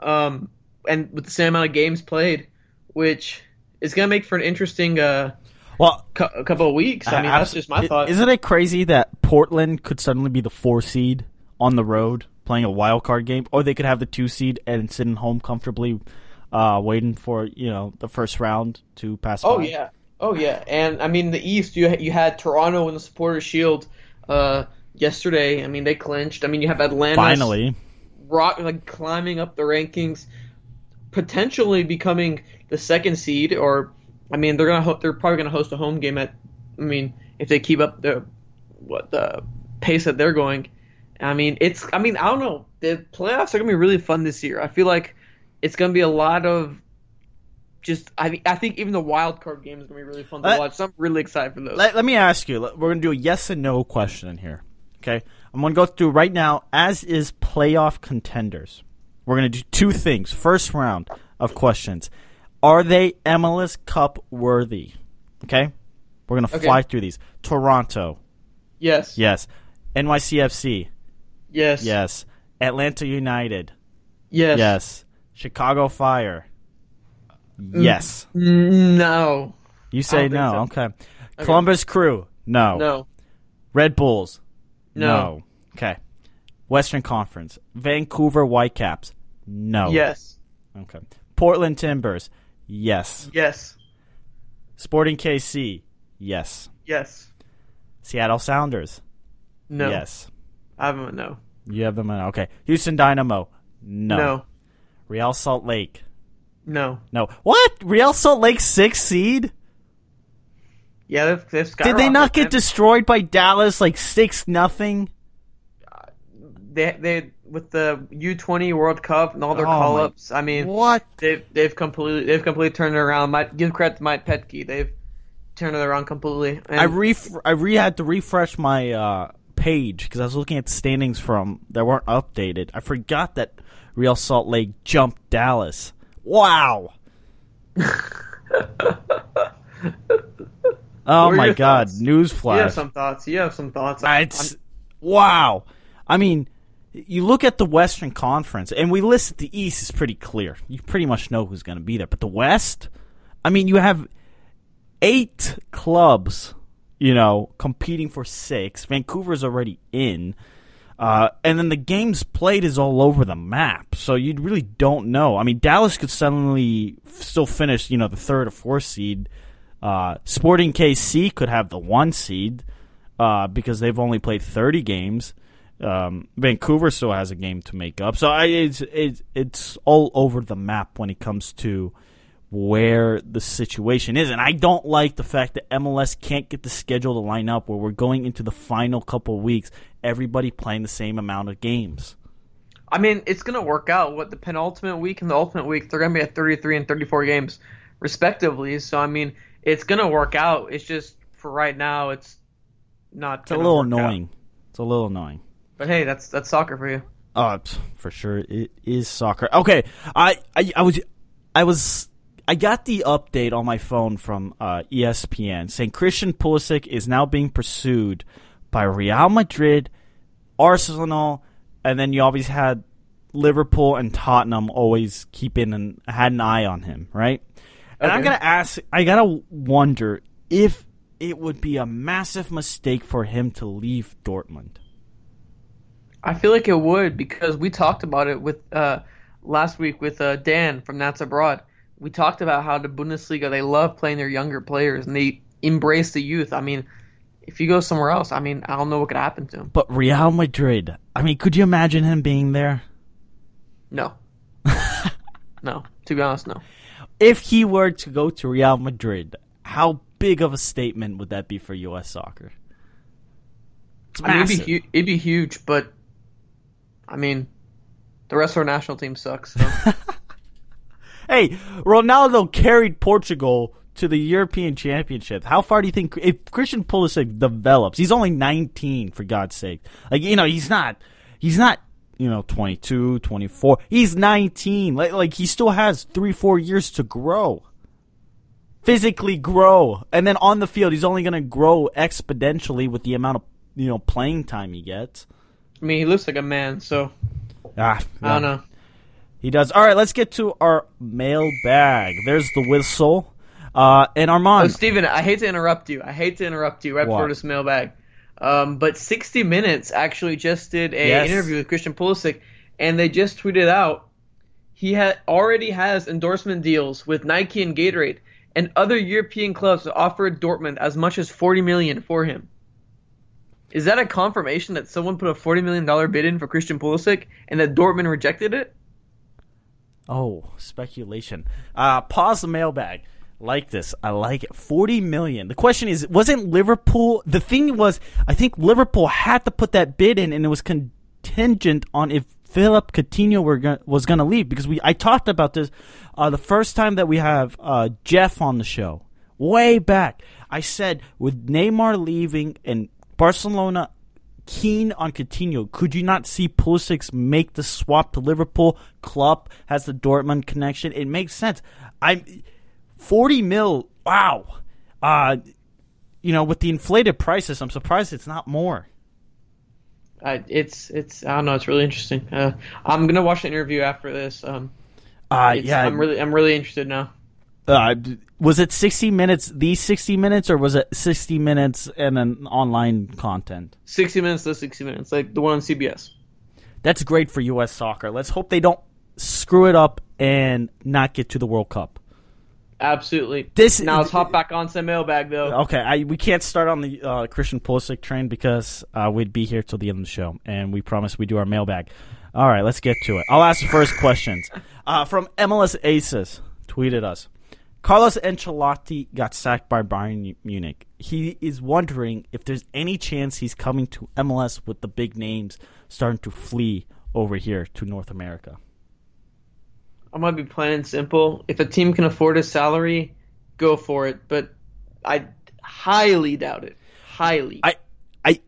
um, and with the same amount of games played, which is gonna make for an interesting uh, Well, cou- a couple of weeks. I mean, that's just my i- thought. Isn't it crazy that Portland could suddenly be the four seed on the road playing a wild card game, or they could have the two seed and sitting home comfortably, uh, waiting for you know the first round to pass. Oh by? yeah, oh yeah, and I mean the East. You you had Toronto in the Supporters Shield uh, yesterday. I mean they clinched. I mean you have Atlanta finally. rock like climbing up the rankings, potentially becoming the second seed. Or I mean they're gonna ho- they're probably gonna host a home game at. I mean if they keep up the what the pace that they're going. I mean it's I mean I don't know the playoffs are gonna be really fun this year. I feel like it's gonna be a lot of just I think I think even the wild card game is gonna be really fun to Let- watch. So I'm really excited for those. Let, let me ask you. We're going to do a yes and no question in here. Okay, I'm going to go through right now. As is playoff contenders, we're going to do two things. First round of questions: Are they MLS Cup worthy? Okay, we're going to Okay. fly through these. Toronto, yes. yes. NYCFC, Yes. yes. Atlanta United, Yes. yes. Chicago Fire, yes. Mm, No. You say no. so. Okay. Columbus Crew, no. No. Red Bulls. No. Okay. Western Conference. Vancouver Whitecaps. No. Yes. Okay. Portland Timbers. Yes. Yes. Sporting KC. Yes. Yes. Seattle Sounders. No. Yes. I haven't. No. You have them. in- Okay. Houston Dynamo. No. No. Real Salt Lake. No. No. What? Real Salt Lake six seed? Yeah, they've, they've Did they not get destroyed by Dallas like six nothing? They they with the U twenty World Cup and all their Oh, call ups. I mean, What? they've they've completely they've completely turned it around. My, give credit to Mike Petke. They've turned it around completely. And I ref- I re had to refresh my uh, page because I was looking at standings from that weren't updated. I forgot that Real Salt Lake jumped Dallas. Wow. oh my God! thoughts? you have some thoughts. You have some thoughts. It's wow. I mean, you look at the Western Conference, and we listed the East is pretty clear. You pretty much know who's going to be there. But the West, I mean, you have eight clubs, you know, competing for six. Vancouver's already in. Uh, and then the games played is all over the map, so you really don't know. I mean, Dallas could suddenly still finish, you know, the third or fourth seed. Uh, Sporting KC could have the one seed uh, because they've only played 30 games. Um, Vancouver still has a game to make up, so I, it's, it's it's all over the map when it comes to where the situation is. And I don't like the fact that MLS can't get the schedule to line up where we're going into the final couple weeks, everybody playing the same amount of games. I mean, it's gonna work out. What the penultimate week and the ultimate week, they're gonna be at 33 and 34 games, respectively. So I mean, it's gonna work out. It's just for right now, it's not. It's a little annoying. It's a little annoying. But hey, that's that's soccer for you. Uh, for sure, it is soccer. Okay, I, I, I was, I was, I got the update on my phone from uh, ESPN saying Christian Pulisic is now being pursued by Real Madrid, Arsenal, and then you always had Liverpool and Tottenham always keeping and had an eye on him, right? And I'm gonna ask, I gotta wonder if it would be a massive mistake for him to leave Dortmund. I feel like it would because we talked about it with uh, last week with uh, Dan from Nats Abroad. We talked about how the Bundesliga they love playing their younger players and they embrace the youth. I mean, if you go somewhere else, I mean, I don't know what could happen to him. But Real Madrid, I mean, could you imagine him being there? No, no. To be honest, no. If he were to go to Real Madrid, how big of a statement would that be for U.S. soccer? I mean, it'd be, hu- it'd be huge, but I mean, the rest of our national team sucks. So. Hey, Ronaldo carried Portugal to the European Championship. How far do you think if Christian Pulisic develops? He's only 19 for God's sake. Like, you know, he's not he's not, you know, 22, 24. He's 19. Like like he still has 3 4 years to grow. Physically grow. And then on the field he's only going to grow exponentially with the amount of, you know, playing time he gets. I mean, he looks like a man, so Ah, I don't know. He does. All right, let's get to our mailbag. There's the whistle. Uh, and Oh, Armand. Steven, I hate to interrupt you. I hate to interrupt you right What? before this mailbag. Um, but 60 Minutes actually just did a Yes. interview with Christian Pulisic, and they just tweeted out he ha- already has endorsement deals with Nike and Gatorade, and other European clubs offered Dortmund as much as 40 million for him. Is that a confirmation that someone put a 40 million dollar bid in for Christian Pulisic and that Dortmund rejected it? Oh, speculation. Uh, pause the mailbag. Like this. I like it. 40 million. The question is, wasn't Liverpool, the thing was, I think Liverpool had to put that bid in and it was contingent on if Philippe Coutinho was going to leave because we, I talked about this, uh, the first time that we have, uh, Jeff on the show. Way back. I said, with Neymar leaving and Barcelona keen on Coutinho. Could you not see Pulisic make the swap to Liverpool? Klopp has the Dortmund connection. It makes sense. I'm 40 mil. Wow. Uh, you know, with the inflated prices, I'm surprised it's not more. I, it's it's I don't know. It's really interesting. Uh, I'm gonna watch the interview after this. Um, Uh, yeah. I'm really I'm really interested now. Uh, was it 60 minutes, these 60 minutes, or was it 60 minutes and then online content? 60 minutes to 60 minutes, like the one on CBS. That's great for U.S. soccer. Let's hope they don't screw it up and not get to the World Cup. Absolutely. This- now let's hop back on some mailbag though. Okay, I, we can't start on the uh, Christian Pulisic train because uh, we'd be here till the end of the show, and we promised we do our mailbag. All right, let's get to it. I'll ask the first questions uh, from MLS Aces. Tweeted us. Carlos Ancelotti got sacked by Bayern Munich. He is wondering if there's any chance he's coming to MLS with the big names starting to flee over here to North America. I might be plain and simple. If a team can afford his salary, go for it. But I highly doubt it. Highly. I, I,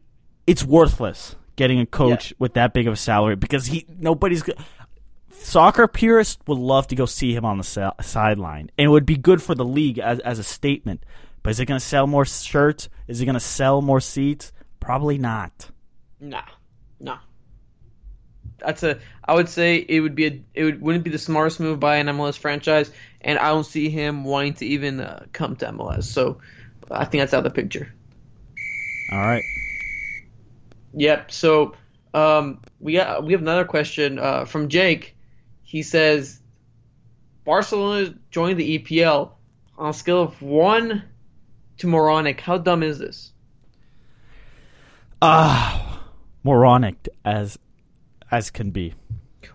it's worthless getting a coach with that big of a salary because he nobody's. Soccer purists would love to go see him on the sideline, and it would be good for the league as as a statement. But is it going to sell more shirts? Is it going to sell more seats? Probably not. Nah, nah. That's a. I would say it would be a. It would, wouldn't be the smartest move by an MLS franchise, and I don't see him wanting to even uh, come to MLS. So, I think that's out of the picture. All right. Yep. So, um, we got we have another question uh, from Jake. He says, Barcelona joined the EPL on a scale of one to moronic. How dumb is this? Ah, moronic as as can be.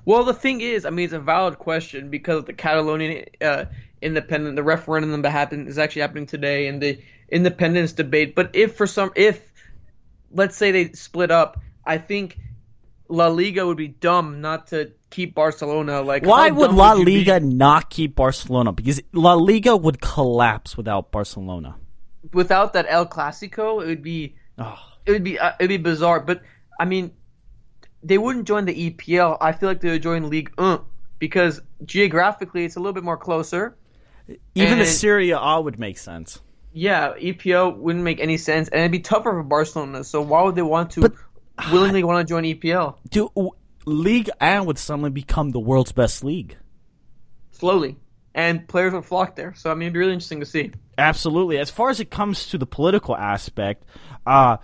Well, the thing is, I mean, it's a valid question because of the Catalonian uh, independent, the referendum that happened is actually happening today, and the independence debate. But if for some, if let's say they split up, I think La Liga would be dumb not to keep Barcelona. Like, Why would La be? Liga not keep Barcelona? Because La Liga would collapse without Barcelona. without that El Clasico? It would be Oh. it would be uh, it'd be bizarre. But I mean, they wouldn't join the EPL. I feel like they would join League Un because geographically it's a little bit more closer. Even the Serie A would make sense. Yeah, EPL wouldn't make any sense, and it'd be tougher for Barcelona. So why would they want to But- willingly want to join EPL Do League A would suddenly become the world's best league? slowly? and players would flock there. So I mean, it'd be really interesting to see. Absolutely. As far as it comes to the political aspect, uh,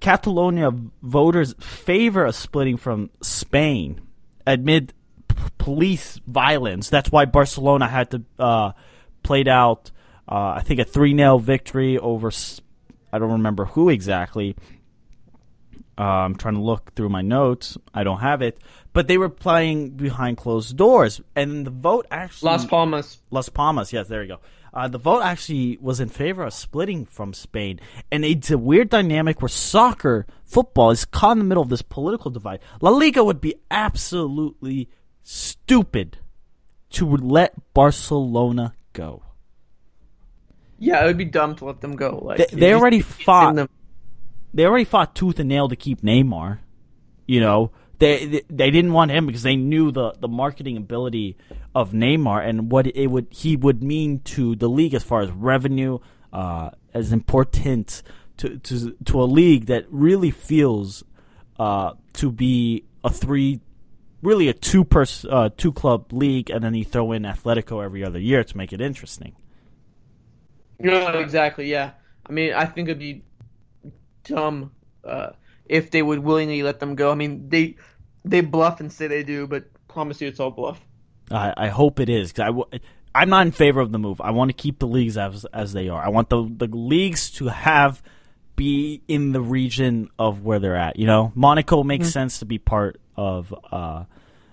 Catalonia voters favor a splitting from Spain amid p- police violence. That's why Barcelona had to uh, played out, uh, I think, a 3 0 victory over, I don't remember who exactly. I'm trying to look through my notes. I don't have it. But they were playing behind closed doors. And the vote actually. Las Palmas. Las Palmas, yes, there you go. Uh, the vote actually was in favor of splitting from Spain, and it's a weird dynamic where soccer, football, is caught in the middle of this political divide. La Liga would be absolutely stupid to let Barcelona go. Yeah, it would be dumb to let them go. Like They, they already fought. They already fought tooth and nail to keep Neymar. You know, they they, they didn't want him because they knew the, the marketing ability of Neymar and what it would he would mean to the league as far as revenue, uh, as important to, to to a league that really feels uh, to be a three, really a two pers- uh, two club league, and then you throw in Atletico every other year to make it interesting. No, exactly. Yeah, I mean, I think it'd be dumb uh, if they would willingly let them go. I mean, they they bluff and say they do, but promise you, it's all bluff. I, I hope it is because I w- I'm not in favor of the move. I want to keep the leagues as as they are. I want the the leagues to have be in the region of where they're at. You know, Monaco makes sense to be part of uh,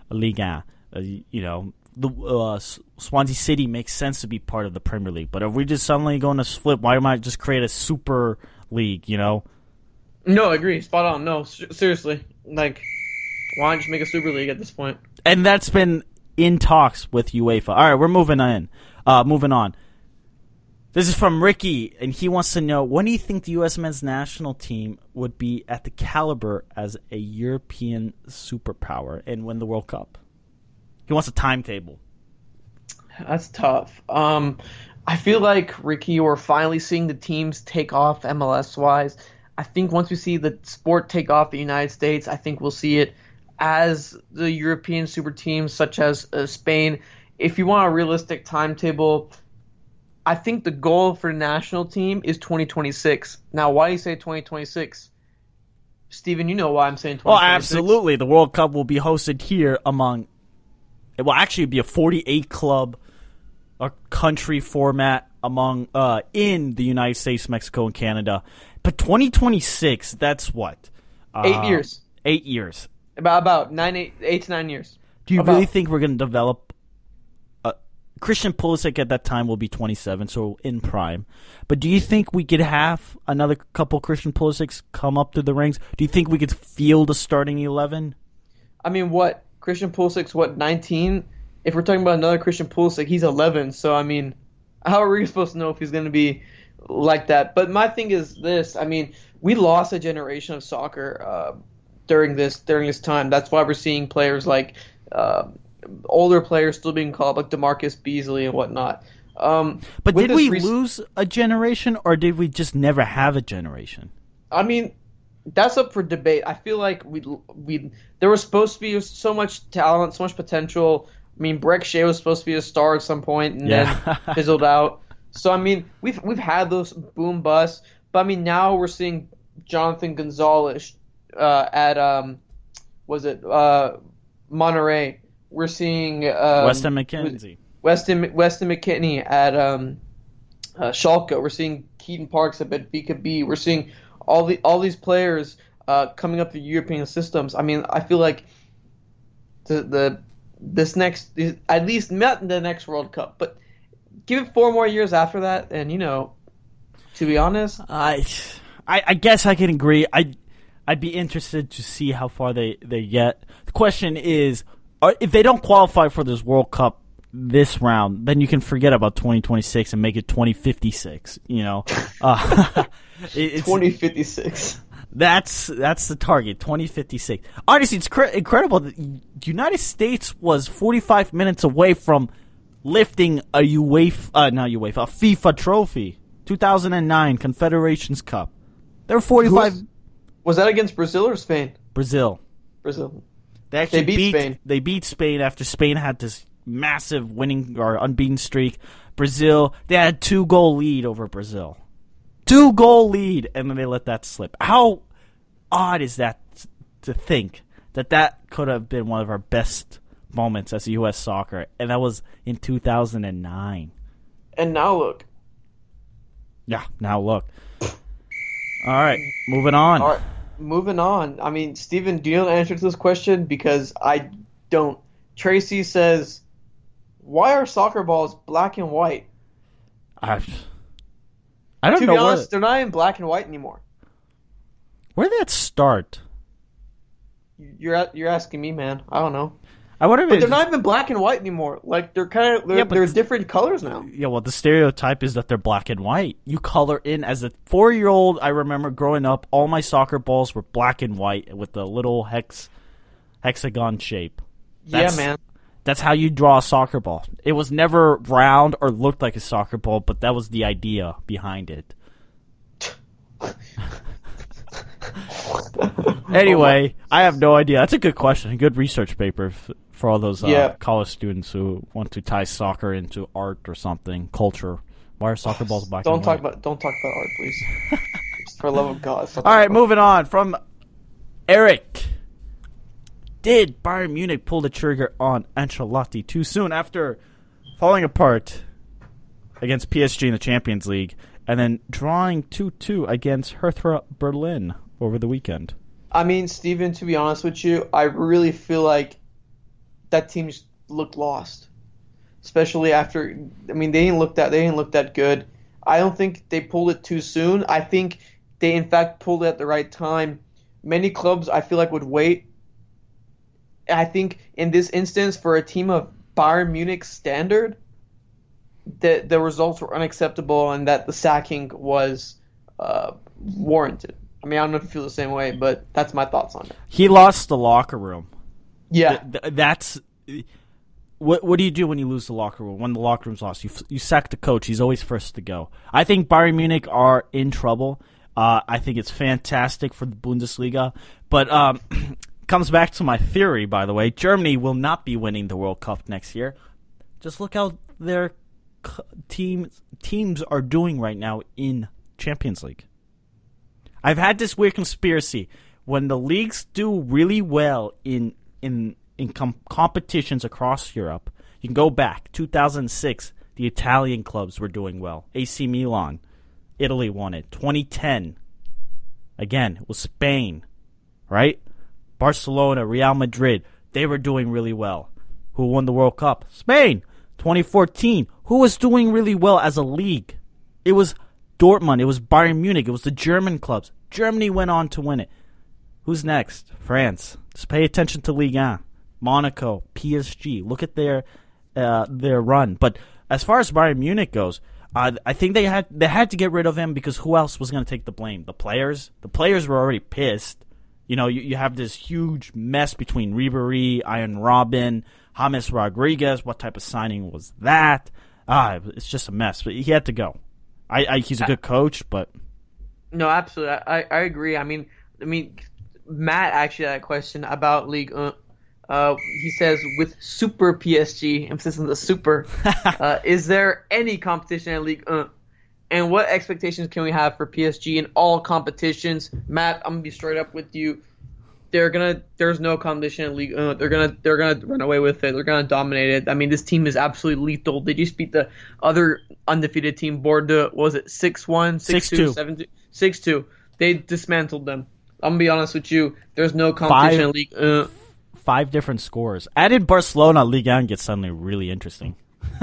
Liga. Uh, you know, the uh, Swansea City makes sense to be part of the Premier League. But if we just suddenly going to flip, why might just create a super league? You know, No, I agree. Spot on. No, seriously. Like, why don't just make a super league at this point? and that's been in talks with UEFA. All right, we're moving on. Uh, moving on. This is from Ricky, and he wants to know when do you think the U.S. men's national team would be at the caliber as a European superpower and win the World Cup? He wants a timetable. That's tough. Um, I feel like Ricky, we're finally seeing the teams take off MLS wise. I think once we see the sport take off in the United States, I think we'll see it as the European super teams such as uh, Spain. If you want a realistic timetable, I think the goal for the national team is 2026. Now, why do you say 2026? Steven, you know why I'm saying 2026. Well, absolutely. The World Cup will be hosted here among. It will actually be a 48 club, a country format among uh, in the United States, Mexico, and Canada. But 2026, that's what Eight Uh, years. Eight years. About about nine, eight, eight to nine years. Do you About- really think we're going to develop? Uh, Christian Pulisic at that time will be 27, so in prime. But do you think we could have another couple Christian Pulisics come up through the ranks? Do you think we could field a starting 11? I mean, what Christian Pulisic's what 19? If we're talking about another Christian Pulisic, he's 11. So I mean, how are we supposed to know if he's going to be like that? But my thing is this: I mean, we lost a generation of soccer uh, during this during this time. That's why we're seeing players like uh, older players still being called like DaMarcus Beasley and whatnot. Um, But did we rec- lose a generation, or did we just never have a generation? I mean, that's up for debate. I feel like we we there was supposed to be so much talent, so much potential. I mean, Brek Shea was supposed to be a star at some point and Yeah. then fizzled out. So I mean, we've we've had those boom busts, but I mean now we're seeing Jonathan Gonzalez uh, at um, was it uh, Monterrey? We're seeing um, Weston McKenzie. Weston Weston McKennie at um, uh, Schalke. We're seeing Keaton Parks at Benfica B. We're seeing all the all these players uh, coming up through European systems. I mean, I feel like the the this next at least not the next World Cup, but give it four more years after that, and you know, to be honest, I, I, I guess I can agree. I, I'd be interested to see how far they, they get. The question is, are, if they don't qualify for this World Cup this round, then you can forget about 2026 and make it 2056. You know, uh, it- it's, twenty fifty six. that's that's the target, 2056. Honestly, it's cr- incredible that the United States was 45 minutes away from lifting a UEFA, uh, not UEFA, a FIFA trophy, 2009 Confederations Cup. They were 45. Was that against Brazil or Spain? Brazil. Brazil. They actually They beat Spain. They beat Spain after Spain had this massive winning or unbeaten streak. Brazil, they had a two goal lead over Brazil. Two goal lead, and then they let that slip. How odd is that to think that that could have been one of our best moments as U.S. soccer, and that was in 2009. And now look. Yeah, now look. All right, moving on. All right, moving on. I mean, Stephen, do you know the answer to this question? Because I don't. Tracy says, "Why are soccer balls black and white?" I, I don't to know be where, honest, they're not in black and white anymore. where did that start. You're you're asking me, man. I don't know. I wonder if But they're not even black and white anymore. Like they're kind of they're, Yeah, they're different colors now. Yeah, well, the stereotype is that they're black and white. You color in as a four-year-old. I remember growing up, all my soccer balls were black and white with the little hex hexagon shape. That's- yeah, man. That's how you draw a soccer ball. It was never round or looked like a soccer ball, but that was the idea behind it. anyway, I have no idea. That's a good question. A good research paper for all those uh, Yeah. college students who want to tie soccer into art or something, culture. Why are soccer balls black Don't and talk white? about don't talk about art, please. For love of God. All right, moving on from Eric. Did Bayern Munich pull the trigger on Ancelotti too soon after falling apart against PSG in the Champions League and then drawing 2-2 against Hertha Berlin over the weekend? I mean, Steven, to be honest with you, I really feel like that team just looked lost. Especially after I mean they didn't look that they didn't look that good. I don't think they pulled it too soon. I think they in fact pulled it at the right time. Many clubs I feel like would wait. I think in this instance for a team of Bayern Munich standard, the the results were unacceptable and that the sacking was uh, warranted. I mean, I don't know if you feel the same way, but that's my thoughts on it. He lost the locker room. Yeah, Th- th- that's what. What do you do when you lose the locker room? When the locker room's lost, you you sack the coach. He's always first to go. I think Bayern Munich are in trouble. Uh, I think it's fantastic for the Bundesliga, but um, comes back to my theory. By the way, Germany will not be winning the World Cup next year. Just look how their teams teams are doing right now in Champions League. I've had this weird conspiracy when the leagues do really well in in in com- competitions across Europe. You can go back 2006. The Italian clubs were doing well. AC Milan, Italy won it. 2010, again it was Spain, right? Barcelona, Real Madrid, they were doing really well. Who won the World Cup? Spain. 2014, who was doing really well as a league? It was Dortmund. It was Bayern Munich. It was the German clubs. Germany went on to win it. Who's next? France. Just pay attention to Ligue 1. Monaco, PSG. Look at their uh, their run. But as far as Bayern Munich goes, uh, I think they had they had to get rid of him because who else was going to take the blame? The players. The players were already pissed. You know, you, you have this huge mess between Ribery, Arjen Robben, James Rodriguez. What type of signing was that? Ah, it's just a mess. But he had to go. I, I he's a good coach, but no, absolutely. I, I agree. I mean, I mean, Matt actually had a question about League. Uh, uh, he says with Super PSG, emphasis on the Super, uh, is there any competition in League? Uh, and what expectations can we have for PSG in all competitions? Matt, I'm gonna be straight up with you. They're gonna. There's no competition in League. Uh, they're gonna. They're gonna run away with it. They're gonna dominate it. I mean, this team is absolutely lethal. They just beat the other undefeated team, Bordeaux. Was it six one, six two, 6-2. seven two, six two? They dismantled them. I'm gonna be honest with you. There's no competition Five- in League. Uh, five different scores. Added Barcelona, Ligue 1 gets suddenly really interesting.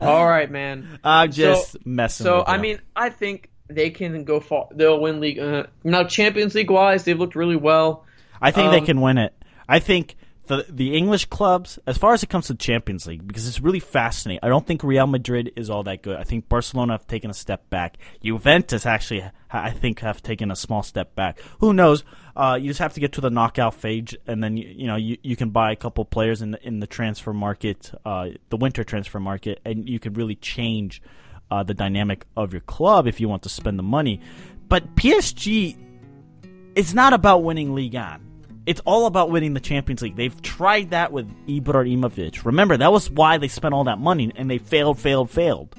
all right, man. I'm just So- messing. So I mean, I think they can go far. They'll win league. Uh, now Champions League wise, they've looked really well. I think they um, can win it. I think the the English clubs, as far as it comes to the Champions League, because it's really fascinating. I don't think Real Madrid is all that good. I think Barcelona have taken a step back. Juventus actually, I think, have taken a small step back. Who knows? Uh, you just have to get to the knockout phase, and then you, you know you, you can buy a couple players in the in the transfer market, uh, the winter transfer market, and you could really change uh, the dynamic of your club if you want to spend the money. But PSG it's not about winning Ligue 1. It's all about winning the Champions League. They've tried that with Ibrahimovic. Remember, that was why they spent all that money, and they failed, failed, failed.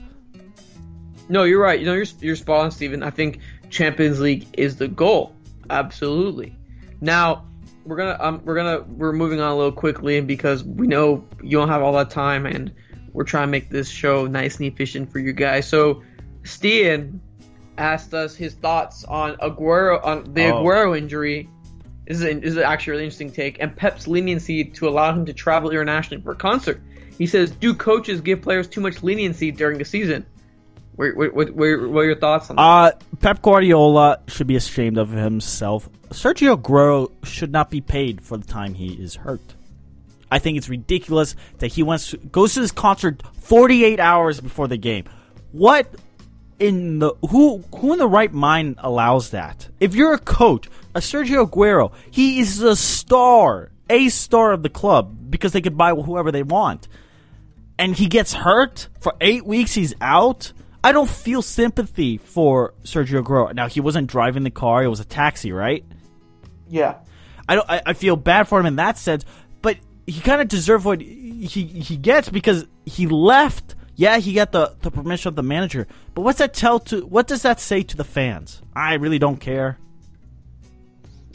No, you're right. You know, you're you're spot on, Steven. I think Champions League is the goal. Absolutely. Now we're gonna um, we're gonna we're moving on a little quickly because we know you don't have all that time, and we're trying to make this show nice and efficient for you guys. So, Steven asked us his thoughts on Aguero on the Oh. Aguero injury. This is, this is actually a really interesting take, and Pep's leniency to allow him to travel internationally for a concert. He says, "Do coaches give players too much leniency during the season?" What, what, what, what are your thoughts on that? Uh, Pep Guardiola should be ashamed of himself. Sergio Aguero should not be paid for the time he is hurt. I think it's ridiculous that he wants to, goes to this concert 48 hours before the game. What in the who who in the right mind allows that? If you're a coach, a Sergio Aguero, he is a star, a star of the club because they could buy whoever they want. And he gets hurt for 8 weeks he's out. I don't feel sympathy for Sergio Aguero. Now he wasn't driving the car; it was a taxi, right? yeah. I don't. I, I feel bad for him in that sense, but he kind of deserved what he he gets because he left. Yeah, he got the, the permission of the manager, but what's that tell to? What does that say to the fans? I really don't care.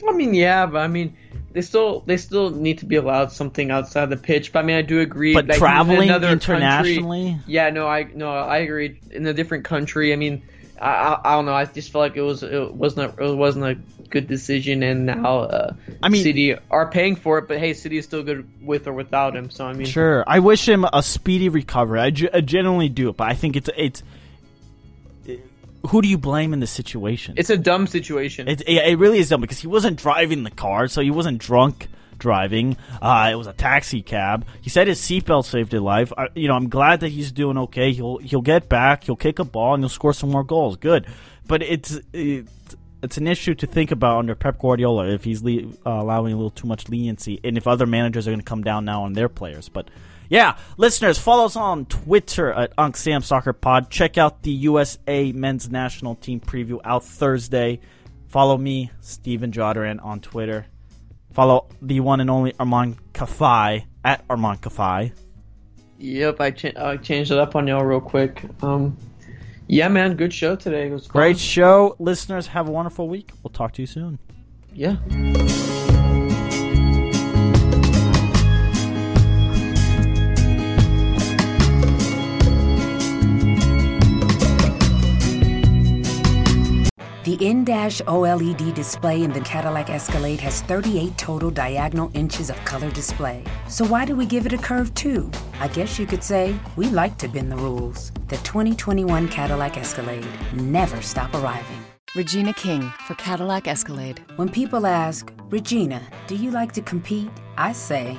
I mean, yeah, but I mean, they still they still need to be allowed something outside the pitch. But I mean, I do agree. But like, traveling another internationally? country- yeah, no, I no, I agree. In a different country, I mean, I, I, I don't know. I just feel like it was it wasn't a, it wasn't a good decision, and now uh, I mean- City are paying for it. But hey, City is still good with or without him. So I mean, Sure, I wish him a speedy recovery. I, ge- I genuinely do, but I think it's it's. Who do you blame in this situation? it's a dumb situation. It, it, it really is dumb because he wasn't driving the car, so he wasn't drunk driving. Uh, it was a taxi cab. He said his seatbelt saved his life. I, you know, I'm glad that he's doing okay. He'll he'll get back. He'll kick a ball and he'll score some more goals. Good, but it's it's, it's an issue to think about under Pep Guardiola if he's le- uh, allowing a little too much leniency, and if other managers are going to come down now on their players. But yeah, listeners, follow us on Twitter at Unc Sam Soccer Pod. Check out the USA Men's National Team preview out Thursday. Follow me, Steven Jodran, on Twitter. Follow the one and only Armand Kafai at Armand Kafai. yep, I, cha- I changed it up on y'all real quick. Um, yeah, man, good show today. It was fun. Great show. Listeners, have a wonderful week. We'll talk to you soon. Yeah. The in-dash OLED display in the Cadillac Escalade has 38 total diagonal inches of color display. So why do we give it a curve too? I guess you could say we like to bend the rules. The 2021 Cadillac Escalade never stop arriving. Regina King for Cadillac Escalade. When people ask, Regina, do you like to compete? I say,